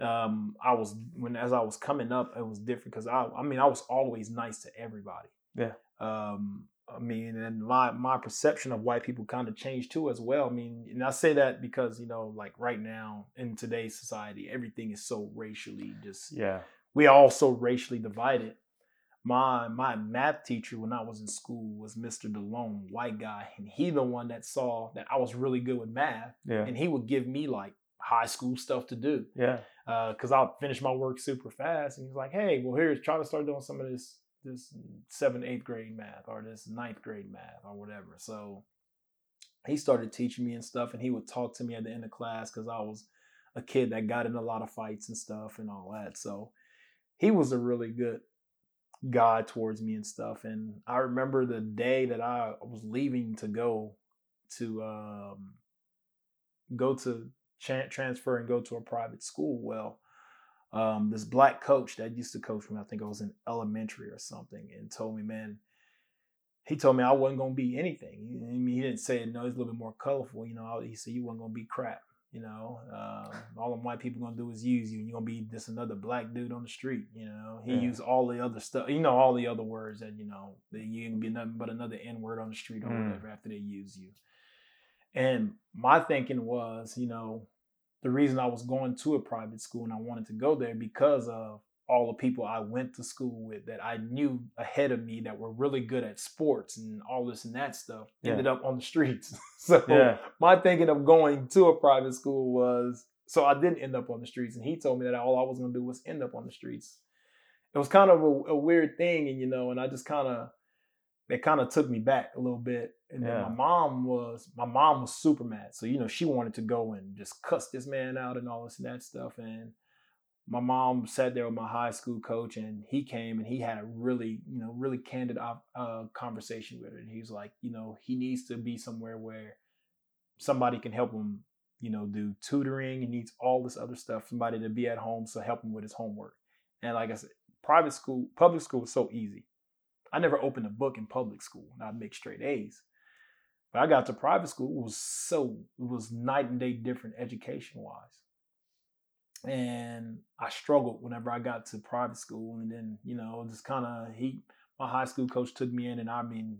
um i was when as i was coming up it was different because i i mean i was always nice to everybody Yeah. um i mean and my my perception of white people kind of changed too as well i mean and i say that because you know like right now in today's society everything is so racially just Yeah. we are all so racially divided. My my math teacher when I was in school was Mr. DeLone, white guy, and he the one that saw that I was really good with math, Yeah. and he would give me like high school stuff to do Yeah. Uh, because I'll finish my work super fast, and he's like, "Hey, well here's try to start doing some of this this seventh eighth grade math or this ninth grade math or whatever." So he started teaching me and stuff, and he would talk to me at the end of class because I was a kid that got in a lot of fights and stuff and all that. So he was a really good guy towards me and stuff. And I remember the day that I was leaving to go to um, go to tra- transfer and go to a private school. Well, um, this black coach that used to coach me, I think I was in elementary or something, and told me, man, he told me I wasn't gonna be anything. He, I mean, he didn't say it. No, he's a little bit more colorful. You know, he said you weren't gonna be crap. You know, um, all them white people gonna do is use you. And you're gonna be just another black dude on the street. You know, he Yeah. used all the other stuff. You know, all the other words that you know that you can be nothing but another N word on the street or Mm. whatever after they use you. And my thinking was, you know, the reason I was going to a private school and I wanted to go there because of all the people I went to school with that I knew ahead of me that were really good at sports and all this and that stuff Yeah. ended up on the streets. so Yeah. my thinking of going to a private school was so I didn't end up on the streets. And he told me that all I was going to do was end up on the streets. It was kind of a, a weird thing, and you know, and I just kind of it kind of took me back a little bit. And then my mom was my mom was super mad, so you know she wanted to go and just cuss this man out and all this and that stuff. And my mom sat there with my high school coach, and he came and he had a really you know really candid uh, conversation with her. And he was like, you know, he needs to be somewhere where somebody can help him, you know, do tutoring. He needs all this other stuff. Somebody to be at home to help him with his homework. And like I said, private school, public school was so easy. I never opened a book in public school and I'd make straight A's. But I got to private school, it was so it was night and day different education wise. And I struggled whenever I got to private school. And then, you know, just kind of he my high school coach took me in and I mean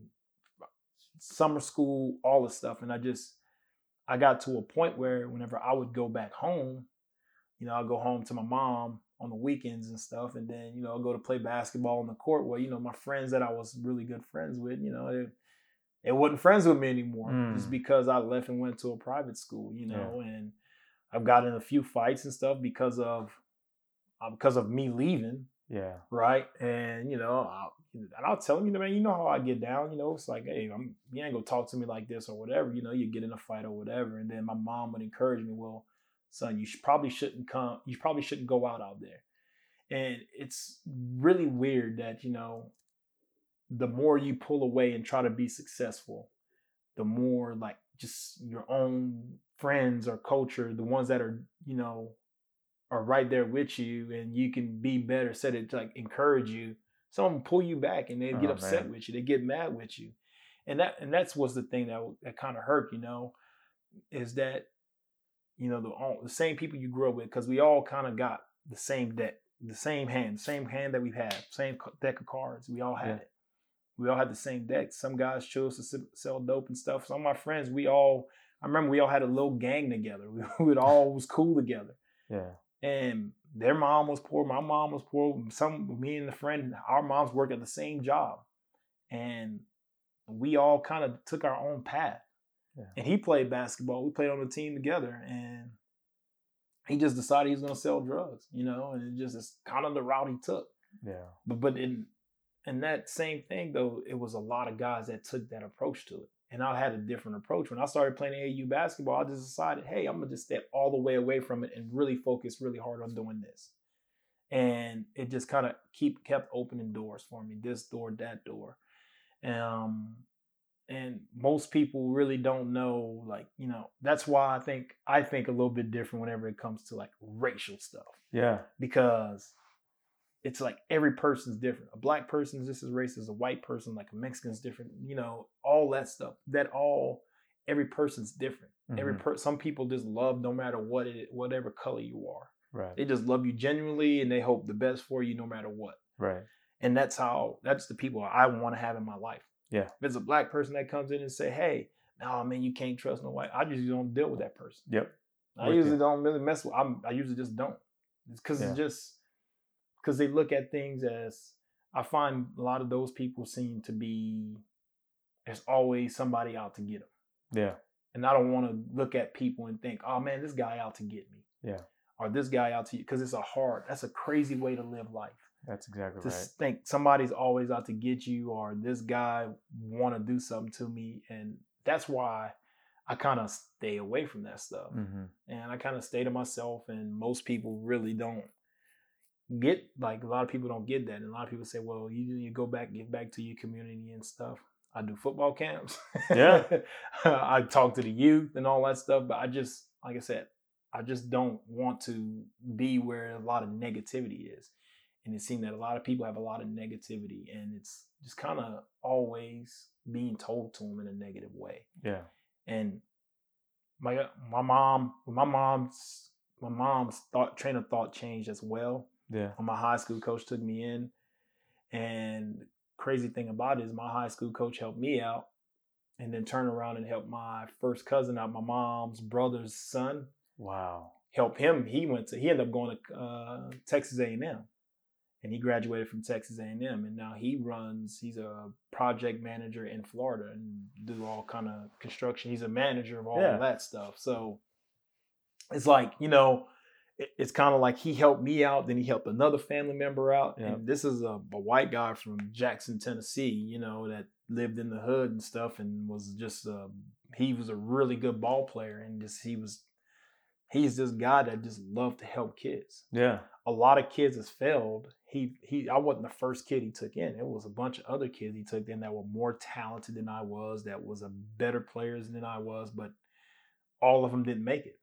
summer school, all this stuff. And I just I got to a point where whenever I would go back home, you know, I'll go home to my mom on the weekends and stuff, and then you know, I'll go to play basketball on the court. Well, you know, my friends that I was really good friends with, you know, they, they wasn't friends with me anymore just Mm. because I left and went to a private school, you Yeah. know, and I've gotten in a few fights and stuff because of uh, because of me leaving, Yeah. right? And you know, I'll, and I'll tell him, you know, man, you know how I get down. You know, it's like, hey, I'm, you ain't gonna talk to me like this or whatever. You know, you get in a fight or whatever, and then my mom would encourage me, well, son, you should, probably shouldn't come. You probably shouldn't go out out there. And it's really weird that you know, the more you pull away and try to be successful, the more like just your own friends or culture, the ones that are you know are right there with you and you can be better set it to like encourage you some of them pull you back and they get Oh, upset man. with you they get mad with you and that and that's what's the thing that that kind of hurt you know is that you know the all, the same people you grew up with because we all kind of got the same deck the same hand same hand that we've had same deck of cards we all had Yeah. it we all had the same deck some guys chose to sell dope and stuff some of my friends we all i remember we all had a little gang together we, we all was cool together Yeah. and their mom was poor, my mom was poor. Some me and the friend, our moms worked at the same job, and we all kind of took our own path. Yeah. And he played basketball. We played on the team together, and he just decided he was going to sell drugs, you know, and it just is kind of the route he took. Yeah. But but in in that same thing though, it was a lot of guys that took that approach to it. And I had a different approach. When I started playing AAU basketball, I just decided, hey, I'm gonna just step all the way away from it and really focus really hard on doing this. And it just kind of keep kept opening doors for me, this door, that door. Um, and most people really don't know, like, you know, that's why I think I think a little bit different whenever it comes to like racial stuff Yeah. because it's like every person's different. A black person is just as racist as a white person, like a Mexican's different, you know, all that stuff. That all every person's different. Every Mhm. per some people just love no matter what it whatever color you are. Right. They just love you genuinely and they hope the best for you no matter what. Right. And that's how that's the people I want to have in my life. Yeah. If it's a black person that comes in and say, Hey, no man, you can't trust no white. I usually don't deal with that person. Yep. I With usually you. don't really mess with. I'm, I usually just don't. It's because Yeah. it's just because they look at things as I find a lot of those people seem to be. There's always somebody out to get them, Yeah. and I don't want to look at people and think, "Oh man, this guy out to get me," Yeah. or "This guy out to," you because it's a hard. That's a crazy way to live life. That's exactly To right. think somebody's always out to get you, or this guy want to do something to me, and that's why I kind of stay away from that stuff Mm-hmm. and I kind of stay to myself. And most people really don't get like a lot of people don't get that. And a lot of people say, "Well, you you go back, give back to your community and stuff." I do football camps. Yeah. I talk to the youth and all that stuff, but I just like I said, I just don't want to be where a lot of negativity is. And it seemed that a lot of people have a lot of negativity, and it's just kind of always being told to them in a negative way. Yeah. And my my mom, my mom's my mom's thought train of thought changed as well. Yeah. When my high school coach took me in, and crazy thing about it is my high school coach helped me out, and then turned around and helped my first cousin out, my mom's brother's son. Wow. Help him. He went to he ended up going to uh, Texas A and he graduated from Texas A and now he runs. He's a project manager in Florida and do all kind of construction. He's a manager of all Yeah. of that stuff. So it's like you know it- it's kind of like he helped me out then he helped another family member out Yeah. and this is a, a white guy from jackson tennessee you know that lived in the hood and stuff and was just uh, he was a really good ball player and just he was he's this guy that just loved to help kids Yeah. a lot of kids has failed he he i wasn't the first kid he took in it was a bunch of other kids he took in that were more talented than i was that was a better players than i was but all of them didn't make it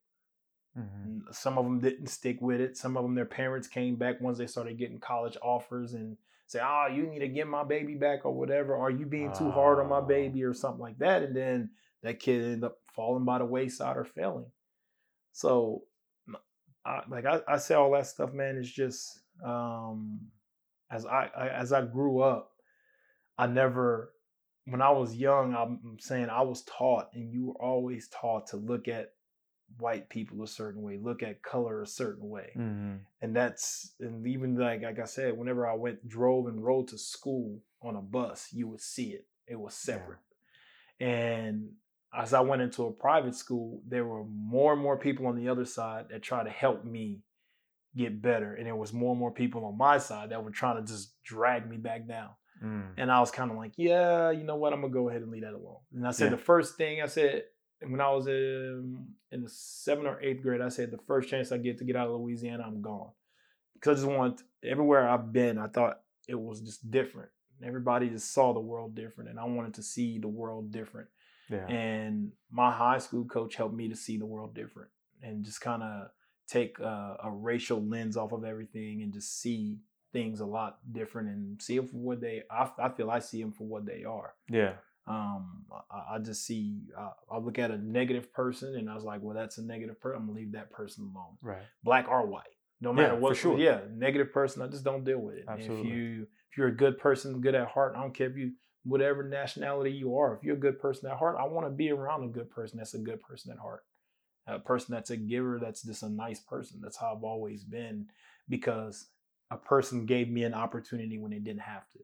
hmm some of them didn't stick with it. Some of them, their parents came back once they started getting college offers and say, "Oh, you need to get my baby back or whatever. Are you being too hard on my Oh. baby or something like that?" And then that kid ended up falling by the wayside or failing. So, I, like I, I say, all that stuff, man, is just um, as I, I as I grew up, I never. When I was young, I'm saying I was taught, and you were always taught to look at white people a certain way, look at color a certain way. hmm And that's and even like like I said, whenever I went drove and rode to school on a bus, you would see it. It was Yeah. separate. And as I went into a private school, there were more and more people on the other side that tried to help me get better. And there was more and more people on my side that were trying to just drag me back down. Mm. And I was kind of like, yeah, you know what? I'm gonna go ahead and leave that alone. And I said Yeah. the first thing I said when I was in, in the seventh or eighth grade, I said the first chance I get to get out of Louisiana, I'm gone. Because I just want everywhere I've been, I thought it was just different. Everybody just saw the world different, and I wanted to see the world different. Yeah. And my high school coach helped me to see the world different and just kind of take a, a racial lens off of everything and just see things a lot different and see them for what they. I, I feel I see them for what they are. yeah. Um, I, I just see. Uh, I look at a negative person and I was like, well, that's a negative person. I'm gonna leave that person alone, Right. black or white, no matter Yeah, matter for what. sure. Yeah, negative person. I just don't deal with it. Absolutely. If you if you're a good person, good at heart, I don't care if you whatever nationality you are. If you're a good person at heart, I want to be around a good person that's a good person at heart. A person that's a giver, that's just a nice person. That's how I've always been because a person gave me an opportunity when they didn't have to.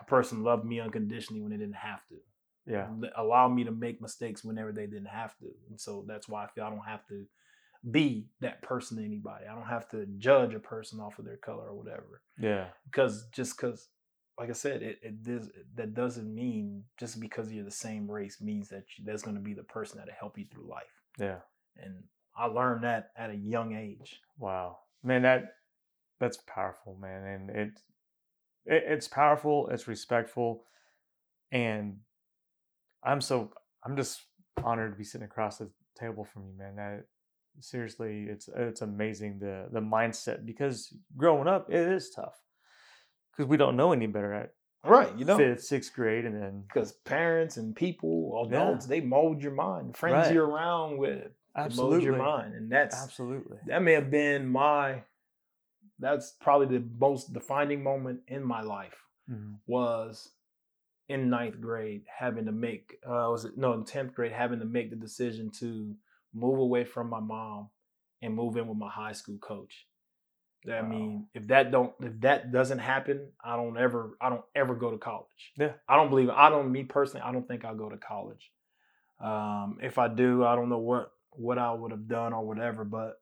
A person loved me unconditionally when they didn't have to. Yeah. Allow me to make mistakes whenever they didn't have to. And so that's why I feel I don't have to be that person to anybody. I don't have to judge a person off of their color or whatever Yeah. because just because like i said it, it does that doesn't mean just because you're the same race means that you, that's going to be the person that'll help you through life Yeah. and i learned that at a young age Wow, man, that that's powerful, man, and it, it it's powerful. It's respectful, and I'm so I'm just honored to be sitting across the table from you, man. That seriously, it's it's amazing the the mindset because growing up it is tough because we don't know any better at right you know fifth, sixth grade, and then because parents and people Yeah. adults they mold your mind friends Right. you're around with they mold absolutely, your mind and that's absolutely, that may have been my that's probably the most defining moment in my life Mhm. was in ninth grade having to make uh was it no in 10th grade having to make the decision to move away from my mom and move in with my high school coach i Wow. mean if that don't if that doesn't happen i don't ever i don't ever go to college Yeah. i don't believe i don't me personally i don't think i'll go to college um if i do i don't know what what i would have done or whatever but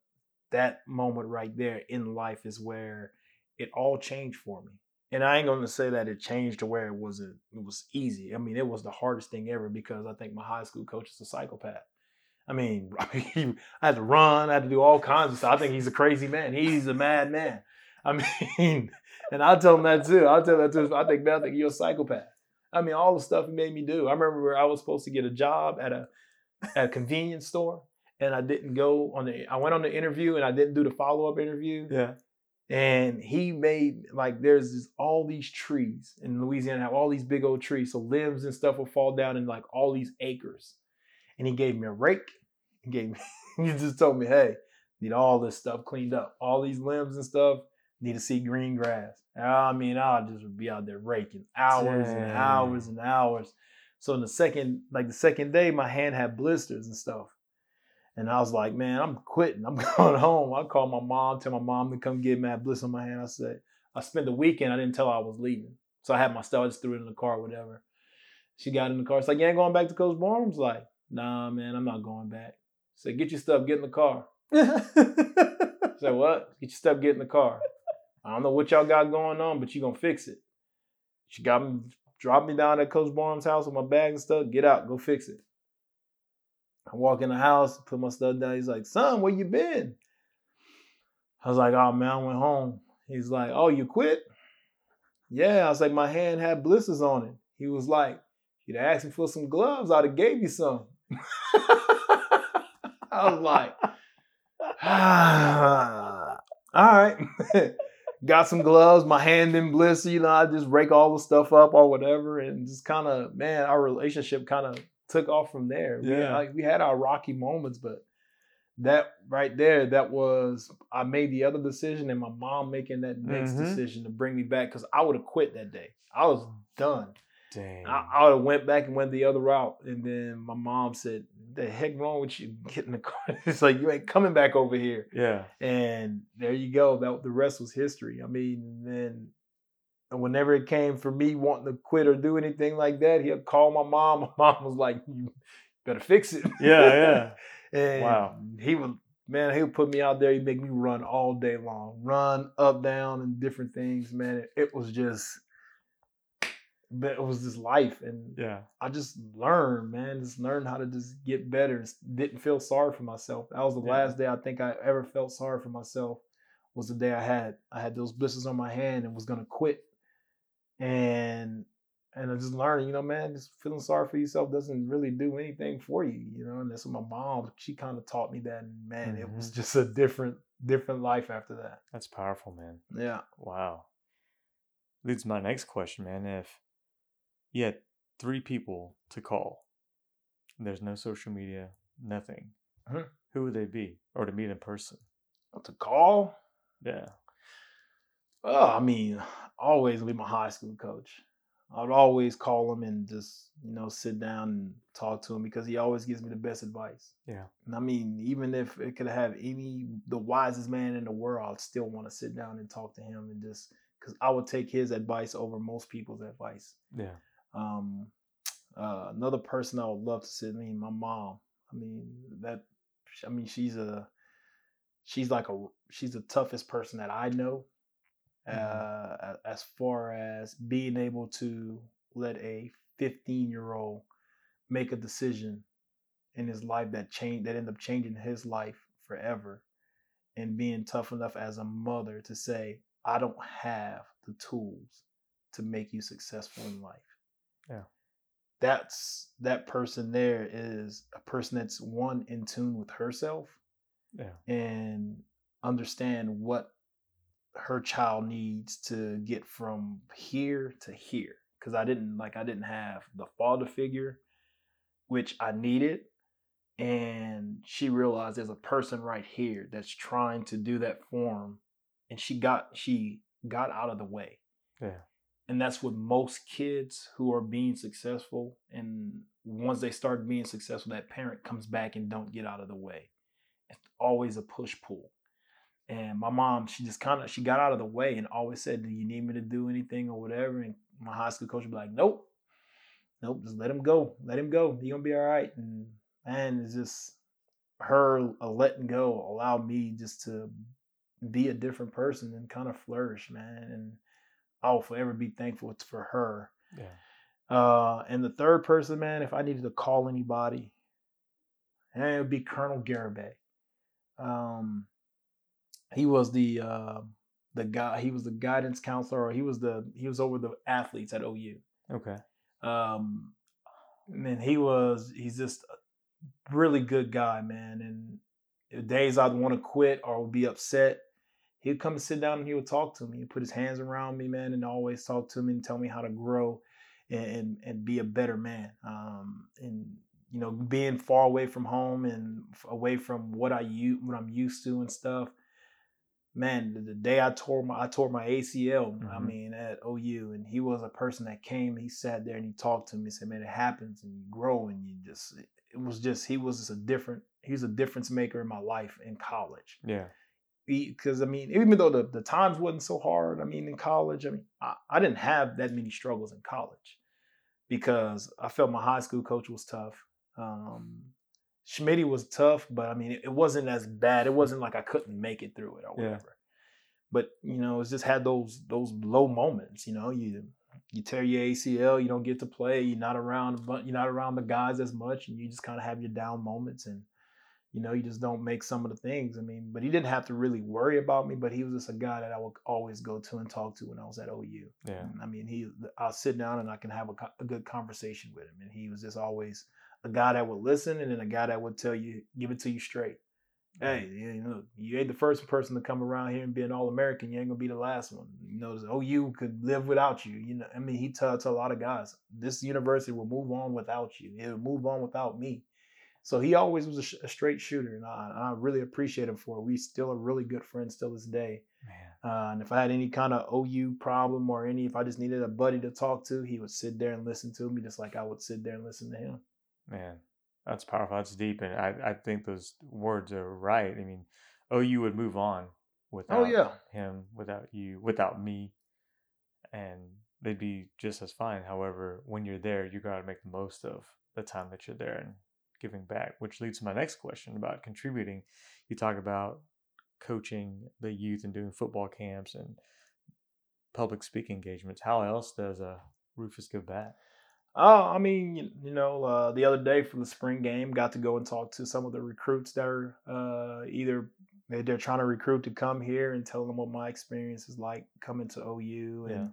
that moment right there in life is where it all changed for me and I ain't gonna say that it changed to where it was a, it was easy. I mean, it was the hardest thing ever because I think my high school coach is a psychopath. I mean, I had to run, I had to do all kinds of stuff. I think he's a crazy man. He's a mad man. I mean, and I'll tell him that too. I'll tell that too. I think, man, I think you're a psychopath. I mean, all the stuff he made me do. I remember where I was supposed to get a job at a at a convenience store, and I didn't go on the. I went on the interview and I didn't do the follow up interview. Yeah. And he made like there's all these trees in Louisiana have all these big old trees, so limbs and stuff will fall down in like all these acres. And he gave me a rake. He gave me. he just told me, hey, need all this stuff cleaned up. All these limbs and stuff need to see green grass. I mean, I'll just be out there raking hours and hours and hours. So in the second, like the second day, my hand had blisters and stuff. And I was like, man, I'm quitting. I'm going home. I called my mom, tell my mom to come get me. I had blister on my hand. I said, I spent the weekend. I didn't tell her I was leaving. So I had my stuff. I just threw it in the car, whatever. She got in the car. It's like, you ain't going back to Coach Barnes? Like, nah, man, I'm not going back. Said, get your stuff, get in the car. Said, what? Get your stuff, get in the car. I don't know what y'all got going on, but you gonna fix it. She got me, dropped me down at Coach Barnes' house with my bag and stuff. Get out, go fix it. I walk in the house, put my stuff down. He's like, son, where you been? I was like, oh man, I went home. He's like, oh, you quit? Yeah. I was like, my hand had blisters on it. He was like, you'd asked me for some gloves, I'd have gave you some. I was like, ah, all right. Got some gloves, my hand didn't blister, you know, I just rake all the stuff up or whatever. And just kind of, man, our relationship kind of took off from there. We, Yeah. like we had our rocky moments, but that right there, that was I made the other decision and my mom making that next Mhm. decision to bring me back because I would have quit that day. I was done. Dang. I, I would have went back and went the other route. And then my mom said, "The heck wrong with you? Get in the car." It's like you ain't coming back over here. yeah. And there you go. That the rest was history. I mean, then whenever it came for me wanting to quit or do anything like that, he'd call my mom. My mom was like, "You better fix it." Yeah, yeah. and Wow. he would, man, he would put me out there. He'd make me run all day long, run up, down, and different things. Man, it, it was just, but it was just life, and Yeah. I just learned, man, just learned how to just get better. and Didn't feel sorry for myself. That was the Yeah. last day I think I ever felt sorry for myself. Was the day I had I had those blisters on my hand and was gonna quit, and and I just learned, you know, man, just feeling sorry for yourself doesn't really do anything for you, you know. And that's what my mom, she kind of taught me that, and man, it was mm-hmm. just a different different life after that. That's powerful, man. Yeah. Wow. Leads my next question, man. If had three people to call, there's no social media, nothing, who would they be? Or to meet in person? Oh, to call, Yeah. Oh, I mean, always be my high school coach. I'd always call him and just, you know, sit down and talk to him because he always gives me the best advice. Yeah. And I mean, even if it could have any the wisest man in the world, I'd still want to sit down and talk to him and just because I would take his advice over most people's advice. Yeah. Um, uh, another person I would love to sit. I mean, my mom. I mean that. I mean, she's a. She's like a. She's the toughest person that I know. Mhm. Uh, as far as being able to let a 15 year old make a decision in his life that change that end up changing his life forever, and being tough enough as a mother to say, I don't have the tools to make you successful in life. Yeah. That's that person there is a person that's one in tune with herself Yeah. and understand what her child needs to get from here to here because i didn't like i didn't have the father figure which i needed and she realized there's a person right here that's trying to do that for him and she got she got out of the way Yeah. And that's with most kids who are being successful and once they start being successful that parent comes back and don't get out of the way. It's always a push pull. And my mom she just kind of she got out of the way and always said do you need me to do anything or whatever? And my high school coach would be like nope. Nope. Just let him go. Let him go. You're gonna be all right. And man it's just her letting go allowed me just to be a different person and kind of flourish man. And I'll forever be thankful for her. Yeah. Uh, and the third person, man, if I needed to call anybody, and it would be Colonel Garibay. Um, he was the uh, the guy. He was the guidance counselor, or he was the he was over the athletes at OU. Okay. Um, and then he was he's just a really good guy, man. And days I'd want to quit or would be upset, he'd come and sit down and he would talk to me. He'd put his hands around me, man, and always talk to me and tell me how to grow and and, and be a better man. Um, and you know, being far away from home and away from what I what I'm used to and stuff. Man, the, the day I tore my I tore my ACL. Mm-hmm. I mean, at OU, and he was a person that came. He sat there and he talked to me. and Said, "Man, it happens, and you grow, and you just." It was just he was just a different. He was a difference maker in my life in college. Yeah because I mean, even though the, the times wasn't so hard, I mean, in college, I mean, I, I didn't have that many struggles in college because I felt my high school coach was tough. Um, Schmitty was tough, but I mean, it, it, wasn't as bad. It wasn't like I couldn't make it through it or whatever. Yeah. But you know, it's just had those those low moments. You know, you you tear your ACL, you don't get to play, you're not around, you're not around the guys as much, and you just kind of have your down moments and you know, you just don't make some of the things. I mean, but he didn't have to really worry about me, but he was just a guy that I would always go to and talk to when I was at OU. Yeah. I mean, he, I'll sit down and I can have a, a, good conversation with him. And he was just always a guy that would listen and then a guy that would tell you, give it to you straight. Hey, you know, you ain't the first person to come around here and be an All American. You ain't gonna be the last one. You know, OU could live without you. You know, I mean, he tells a lot of guys, this university will move on without you. It'll move on without me. So he always was a, sh- a straight shooter, and I, I, really appreciate him for it. We still are really good friends still this day. Uh, and if I had any kind of OU problem or any, if I just needed a buddy to talk to, he would sit there and listen to me just like I would sit there and listen to him. Man, that's powerful. That's deep, and I, I think those words are right. I mean, OU would move on oh, without oh, yeah. him, without you, without me, and they'd be just as fine. However, when you're there, you got to make the most of the time that you're there and giving back, which leads to my next question about contributing. You talk about coaching the youth and doing football camps and public speaking engagements. How else does uh, Rufus give back? Oh, I mean, you, you know, uh, the other day from the spring game, got to go and talk to some of the recruits that are uh, either they're trying to recruit to come here and tell them what my experience is like coming to OU and yeah.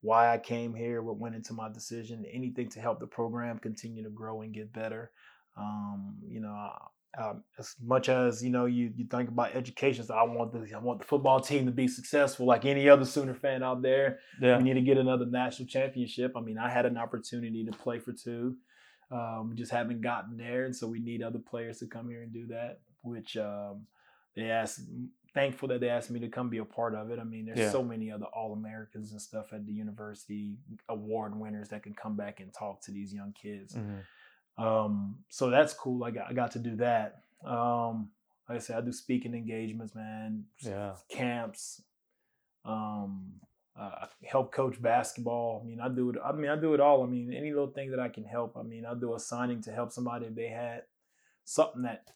why I came here, what went into my decision, anything to help the program continue to grow and get better. Um, you know, um, as much as you know, you you think about education. So I want the I want the football team to be successful, like any other Sooner fan out there. Yeah. We need to get another national championship. I mean, I had an opportunity to play for two. Um, we just haven't gotten there, and so we need other players to come here and do that. Which um, they asked. Thankful that they asked me to come be a part of it. I mean, there's yeah. so many other All Americans and stuff at the university, award winners that can come back and talk to these young kids. Mm-hmm. Um, so that's cool. I got I got to do that. Um, like I said, I do speaking engagements, man. Yeah. Camps. Um, uh, help coach basketball. I mean, I do it. I mean, I do it all. I mean, any little thing that I can help. I mean, I do a signing to help somebody if they had something that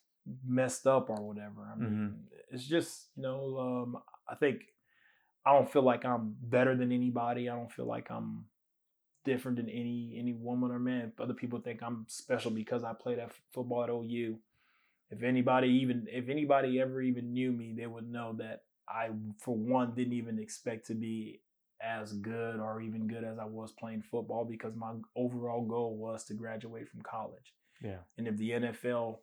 messed up or whatever. I mean, mm-hmm. it's just you know, um, I think I don't feel like I'm better than anybody. I don't feel like I'm different than any any woman or man. Other people think I'm special because I played at football at OU. If anybody even if anybody ever even knew me, they would know that I for one didn't even expect to be as good or even good as I was playing football because my overall goal was to graduate from college. Yeah. And if the NFL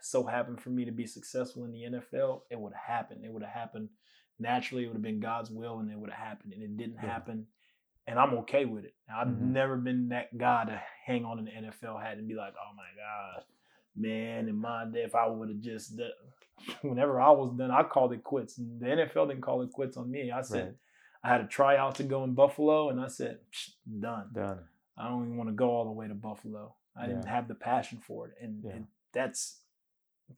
so happened for me to be successful in the NFL, it would have happened. It would have happened naturally. It would have been God's will and it would have happened. And it didn't yeah. happen and I'm okay with it. I've mm-hmm. never been that guy to hang on an NFL hat and be like, oh my gosh, man, in my day, if I would have just done, whenever I was done, I called it quits. The NFL didn't call it quits on me. I said, right. I had a tryout to go in Buffalo, and I said, done. Done. I don't even want to go all the way to Buffalo. I yeah. didn't have the passion for it, and, yeah. and that's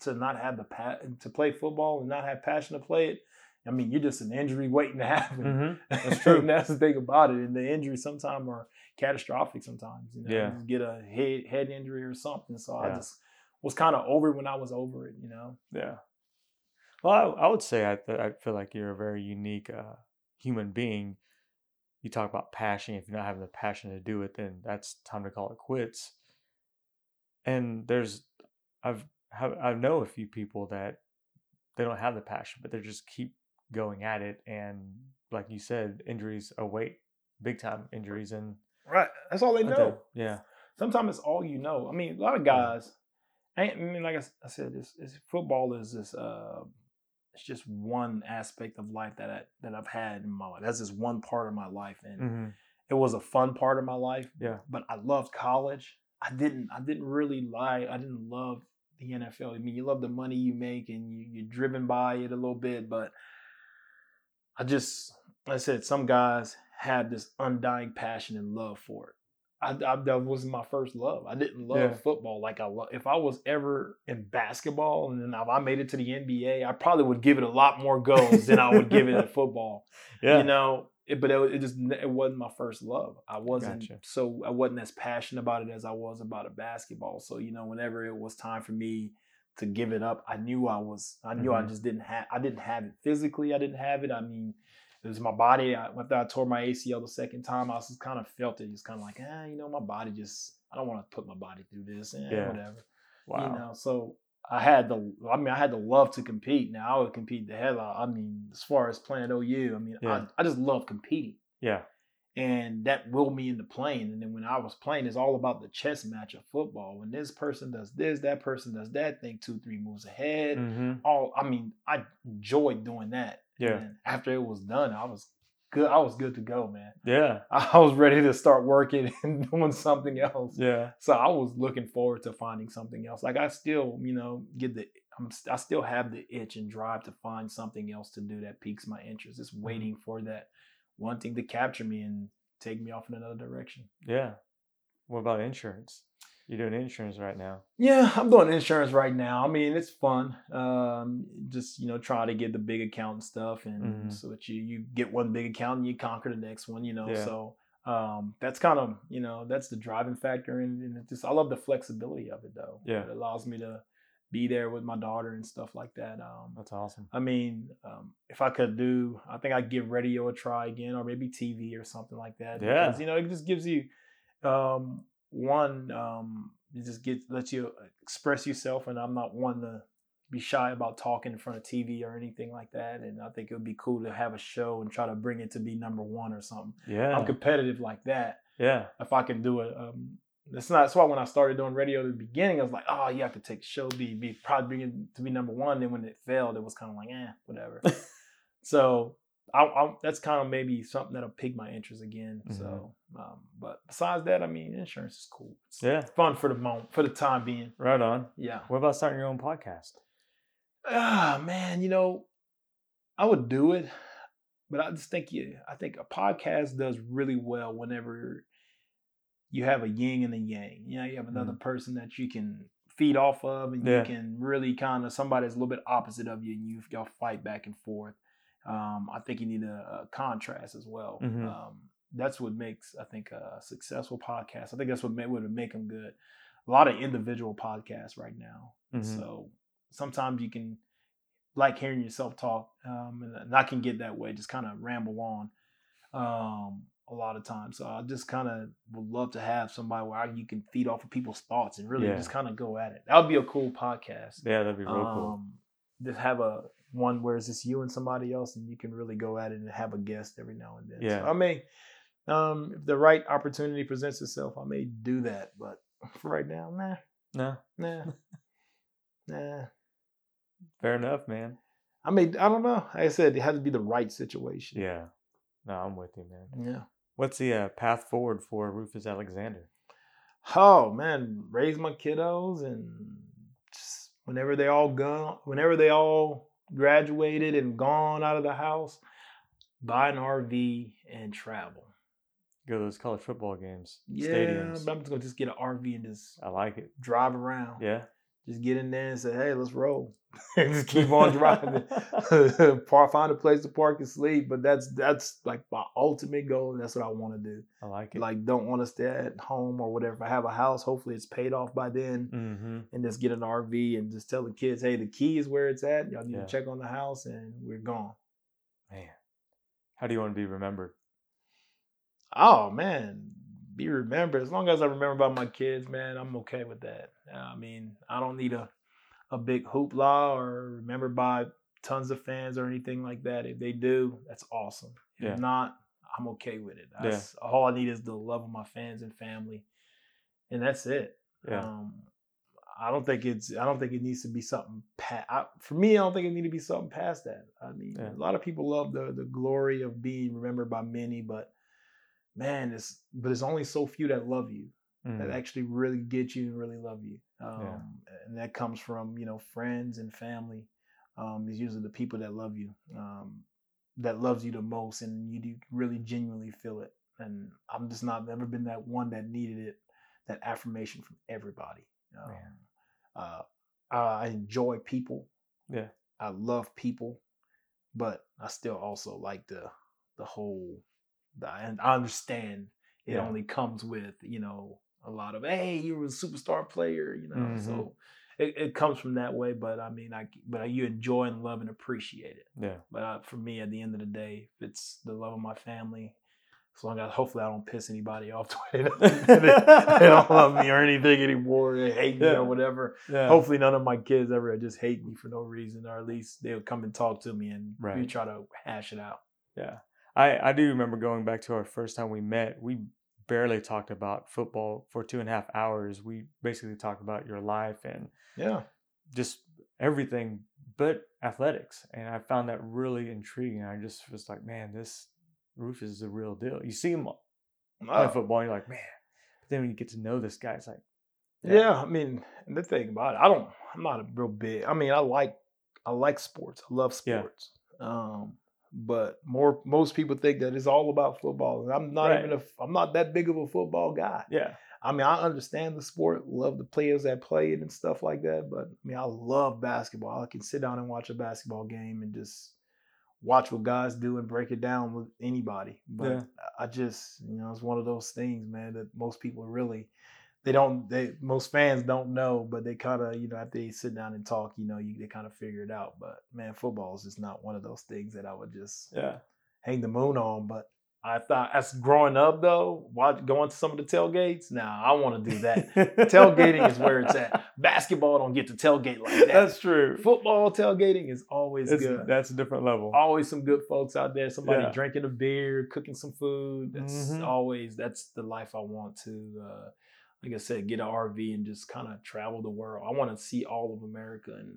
to not have the pa- to play football and not have passion to play it I mean, you're just an injury waiting to happen. Mm-hmm. That's true. that's the thing about it. And the injuries sometimes are catastrophic. Sometimes, you know, yeah. you get a head head injury or something. So yeah. I just was kind of over it when I was over it. You know. Yeah. Well, I, I would say I I feel like you're a very unique uh, human being. You talk about passion. If you're not having the passion to do it, then that's time to call it quits. And there's, I've have I know a few people that they don't have the passion, but they just keep going at it. And like you said, injuries await, big time injuries, and right. That's all they know. yeah. Sometimes it's all you know. I mean, a lot of guys, I, I mean, like I, said, this, this football is this. Uh, it's just one aspect of life that I, that I've had in my life. That's just one part of my life, and hmm it was a fun part of my life. Yeah. But I loved college. I didn't. I didn't really lie. I didn't love the NFL. I mean, you love the money you make, and you, you're driven by it a little bit. But I just, like I said, some guys have this undying passion and love for it. I, I that wasn't my first love. I didn't love Yeah. football like I love. If I was ever in basketball and then if I made it to the NBA, I probably would give it a lot more goals than I would give it at football Yeah. you know it, but it, it just it wasn't my first love i wasn't Gotcha. so i wasn't as passionate about it as i was about a basketball so you know whenever it was time for me to give it up i knew i was i knew i Mhm. just didn't have i didn't have it physically i didn't have it i mean it was my body I, after i tore my acl the second time i just kind of felt it just kind of like ah, you know my body just i don't want to put my body through this eh, Yeah. whatever wow. you know so i had the i mean i had the love to compete now i would compete the hell out i mean as far as playing ou i mean Yeah. I, I just love competing Yeah. And that willed me into playing and then when i was playing it's all about the chess match of football when this person does this that person does that think two three moves ahead hmm all i mean i enjoyed doing that Yeah. and after it was done i was good i was good to go man Yeah. i was ready to start working and doing something else Yeah. so I was looking forward to finding something else. Like I still, you know, get the I'm st- I still have the itch and drive to find something else to do that piques my interest. Just waiting for that one thing to capture me and take me off in another direction. Yeah. What about insurance? You're doing insurance right now. Yeah, I'm doing insurance right now. I mean, it's fun. Um, just you know, try to get the big account and stuff, and Mhm. so that you you get one big account and you conquer the next one. You know, Yeah. so um, that's kind of you know that's the driving factor, and, and it just I love the flexibility of it though. Yeah. it allows me to be there with my daughter and stuff like that. Um, That's awesome. I mean, um, if I could do, I think I'd give radio a try again, or maybe TV or something like that. Yeah. because, you know, it just gives you um, one. Um, it just gets lets you express yourself, and I'm not one to be shy about talking in front of TV or anything like that. And I think it would be cool to have a show and try to bring it to be number one or something. Yeah. I'm competitive like that. yeah. If I can do it, it's not. That's why when I started doing radio at the beginning, I was like, oh yeah, I could take show, be be probably bring it to be number one. Then when it failed, it was kind of like, eh, whatever. so I, I, that's kind of maybe something that'll pique my interest again. So, um, but besides that, I mean, insurance is cool. It's Yeah. fun for the moment, for the time being. Right on. Yeah. What about starting your own podcast? Ah, man, you know, I would do it, but I just think you. I think a podcast does really well whenever you have a yin and a yang. You know, you have another person that you can feed off of, and Yeah. you can really kind of somebody that's a little bit opposite of you, and you y'all fight back and forth. Um, I think you need a, a contrast as well. Mhm. Um, that's what makes I think a successful podcast. I think that's what would make them good. A lot of individual podcasts right now. Mhm. So sometimes you can like hearing yourself talk, um, and, and I can get that way, just kind of ramble on um, a lot of times. So I just kind of would love to have somebody where I, you can feed off of people's thoughts and really Yeah. just kind of go at it. That would be a cool podcast. Yeah, that'd be real cool. Um, just have a one where it's just you and somebody else, and you can really go at it and have a guest every now and then. Yeah. So I may, um, if the right opportunity presents itself, I may do that. But for right now, nah, No, nah, nah. fair enough, man. I mean, I don't know. Like I said, it had to be the right situation. Yeah. No, I'm with you, man. Yeah. What's the uh, path forward for Rufus Alexander? Oh man, raise my kiddos and just whenever they all gone, whenever they all graduated and gone out of the house, buy an RV and travel. Go to those college football games, Yeah, stadiums. but I'm just gonna just get an RV and just I like it. drive around. Yeah. Just get in there and say, "Hey, let's roll." And just keep on driving. Find a place to park and sleep. But that's that's like my ultimate goal. That's what I want to do. I like it. Like, don't want to stay at home or whatever. If I have a house, hopefully it's paid off by then. mm-hmm. and just get an RV and just tell the kids, hey, the key is where it's at. Y'all need Yeah. to check on the house and we're gone. Man, how do you want to be remembered? Oh man, be remembered. As long as I remember about my kids, man, I'm okay with that. I mean, I don't need a a big hoopla or remembered by tons of fans or anything like that. If they do, that's awesome. If Yeah. not, I'm okay with it. Yeah. All I need is the love of my fans and family, and that's it. Yeah. Um, I don't think it's. I don't think it needs to be something. Pa- I, for me, I don't think it need to be something past that. I mean, Yeah. a lot of people love the the glory of being remembered by many, but man, it's but it's only so few that love you that Mm. actually really get you and really love you. Um, And that comes from you know friends and family. Um, it's usually the people that love you, um, that loves you the most, and you do really genuinely feel it. And I'm just not never been that one that needed it, that affirmation from everybody. Um, uh, I enjoy people. Yeah. I love people, but I still also like the the whole. The, and I understand it Yeah. only comes with you know a lot of hey you were a superstar player you know Mhm. so it, it comes from that way but I mean I but you enjoy and love and appreciate it Yeah. but uh, for me at the end of the day if it's the love of my family as long as hopefully I don't piss anybody off to where they don't, love me or anything anymore they hate me Yeah. or whatever Yeah. hopefully none of my kids ever just hate me for no reason or at least they'll come and talk to me and we try to hash it out Yeah. I, I do remember going back to our first time we met. We barely talked about football for two and a half hours. We basically talked about your life and yeah just everything but athletics. And I found that really intriguing. I just was like, man, this Rufus is a real deal. You see him play Uh, football, you're like, man. But then when you get to know this guy, it's like, Yeah. I mean, the thing about it, I don't. I'm not a real big. I mean, I like, I like sports. I love Yeah. sports. Um, but more, most people think that it's all about football, and I'm not Right. even a. I'm not that big of a football guy. yeah, I mean, I understand the sport, love the players that play it and stuff like that. But I mean, I love basketball. I can sit down and watch a basketball game and just watch what guys do and break it down with anybody. But Yeah. I just, you know, it's one of those things, man, that most people really they don't they most fans don't know, but they kind of, you know, after they sit down and talk, you know, you they kind of figure it out. But man, football is just not one of those things that I would just yeah, hang the moon on. But I thought as growing up though, watch going to some of the tailgates. Now I want to do that. Tailgating is where it's at. Basketball don't get to tailgate like that. That's true. Football tailgating is always It's- good. That's a different level. always some good folks out there. Somebody Yeah. drinking a beer, cooking some food. That's Mhm. always that's the life I want to. Uh, like I said, get an RV and just kind of travel the world. I want to see all of America and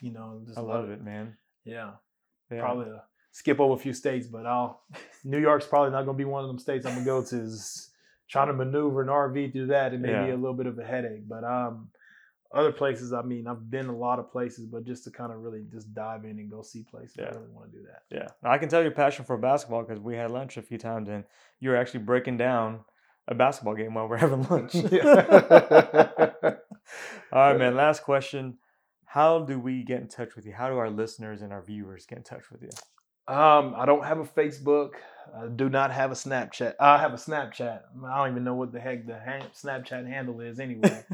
you know just I love it, man. Yeah, Yeah. probably uh, skip over a few states, but I'll. New York's probably not going to be one of them states I'm gonna go to. Is trying to maneuver an RV through that, it may be a little bit of a headache. But um, other places, I mean, I've been a lot of places, but just to kind of really just dive in and go see places, I really want to do that. Yeah, I can tell your passion for basketball because we had lunch a few times and you were actually breaking down a basketball game while we're having lunch. All right, man. Last question: How do we get in touch with you? How do our listeners and our viewers get in touch with you? Um, I don't have a Facebook. I do not have a Snapchat. I have a Snapchat. I don't even know what the heck the Snapchat handle is anyway.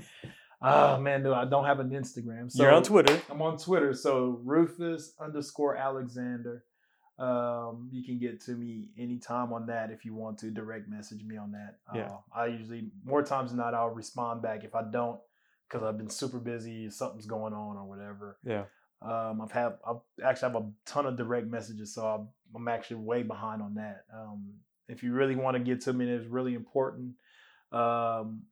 oh man, no, I don't have an Instagram. So You're on Twitter. I'm on Twitter. So Rufus underscore Alexander. Um, you can get to me anytime on that if you want to direct message me on that. Yeah. Uh, I usually more times than not I'll respond back if I don't because I've been super busy, something's going on or whatever. Yeah. Um, I've had I've actually have a ton of direct messages, so I'm, I'm actually way behind on that. Um, if you really want to get to me, and it's really important. Um,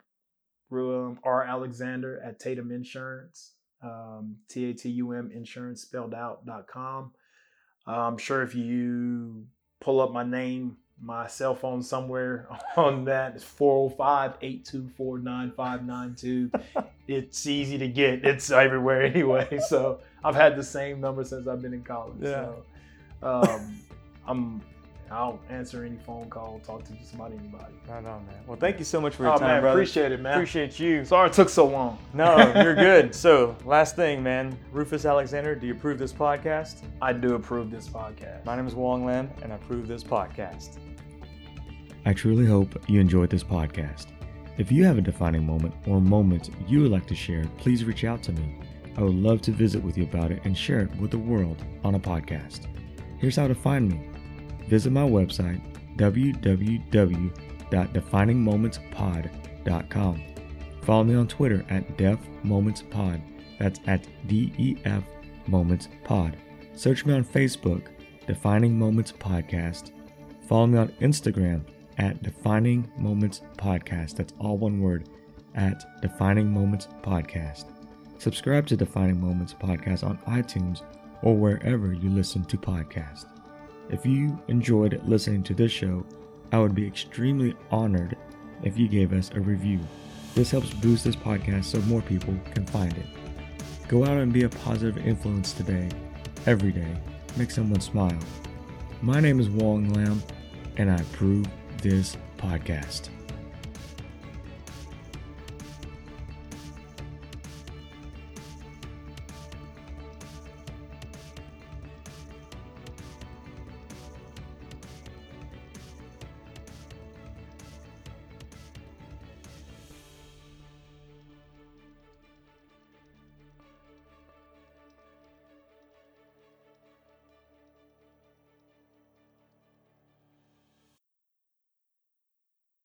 um, R Alexander at Tatum Insurance, um, T A T U M Insurance spelled out dot com. I'm sure if you pull up my name, my cell phone somewhere on that is 405 824 9592. It's easy to get, it's everywhere anyway. So I've had the same number since I've been in college. Yeah. So um, I'm, I'll answer any phone call, talk to somebody, anybody. Right on, man. Well, thank you so much for your Oh, time, man, brother. appreciate it, man. Appreciate you. Sorry it took so long. No, you're good. So, last thing, man. Rufus Alexander, do you approve this podcast? I do approve this podcast. My name is Wong Lam, and I approve this podcast. I truly hope you enjoyed this podcast. If you have a defining moment or moments you would like to share, please reach out to me. I would love to visit with you about it and share it with the world on a podcast. Here's how to find me. Visit my website, www.definingmomentspod.com. Follow me on Twitter at Def Moments Pod. That's at D E F Moments Pod. Search me on Facebook, Defining Moments Podcast. Follow me on Instagram at Defining Moments Podcast. That's all one word at Defining Moments Podcast. Subscribe to Defining Moments podcast on iTunes or wherever you listen to podcasts. If you enjoyed listening to this show, I would be extremely honored if you gave us a review. This helps boost this podcast so more people can find it. Go out and be a positive influence today, every day. Make someone smile. My name is Wong Lam, and I approve this podcast.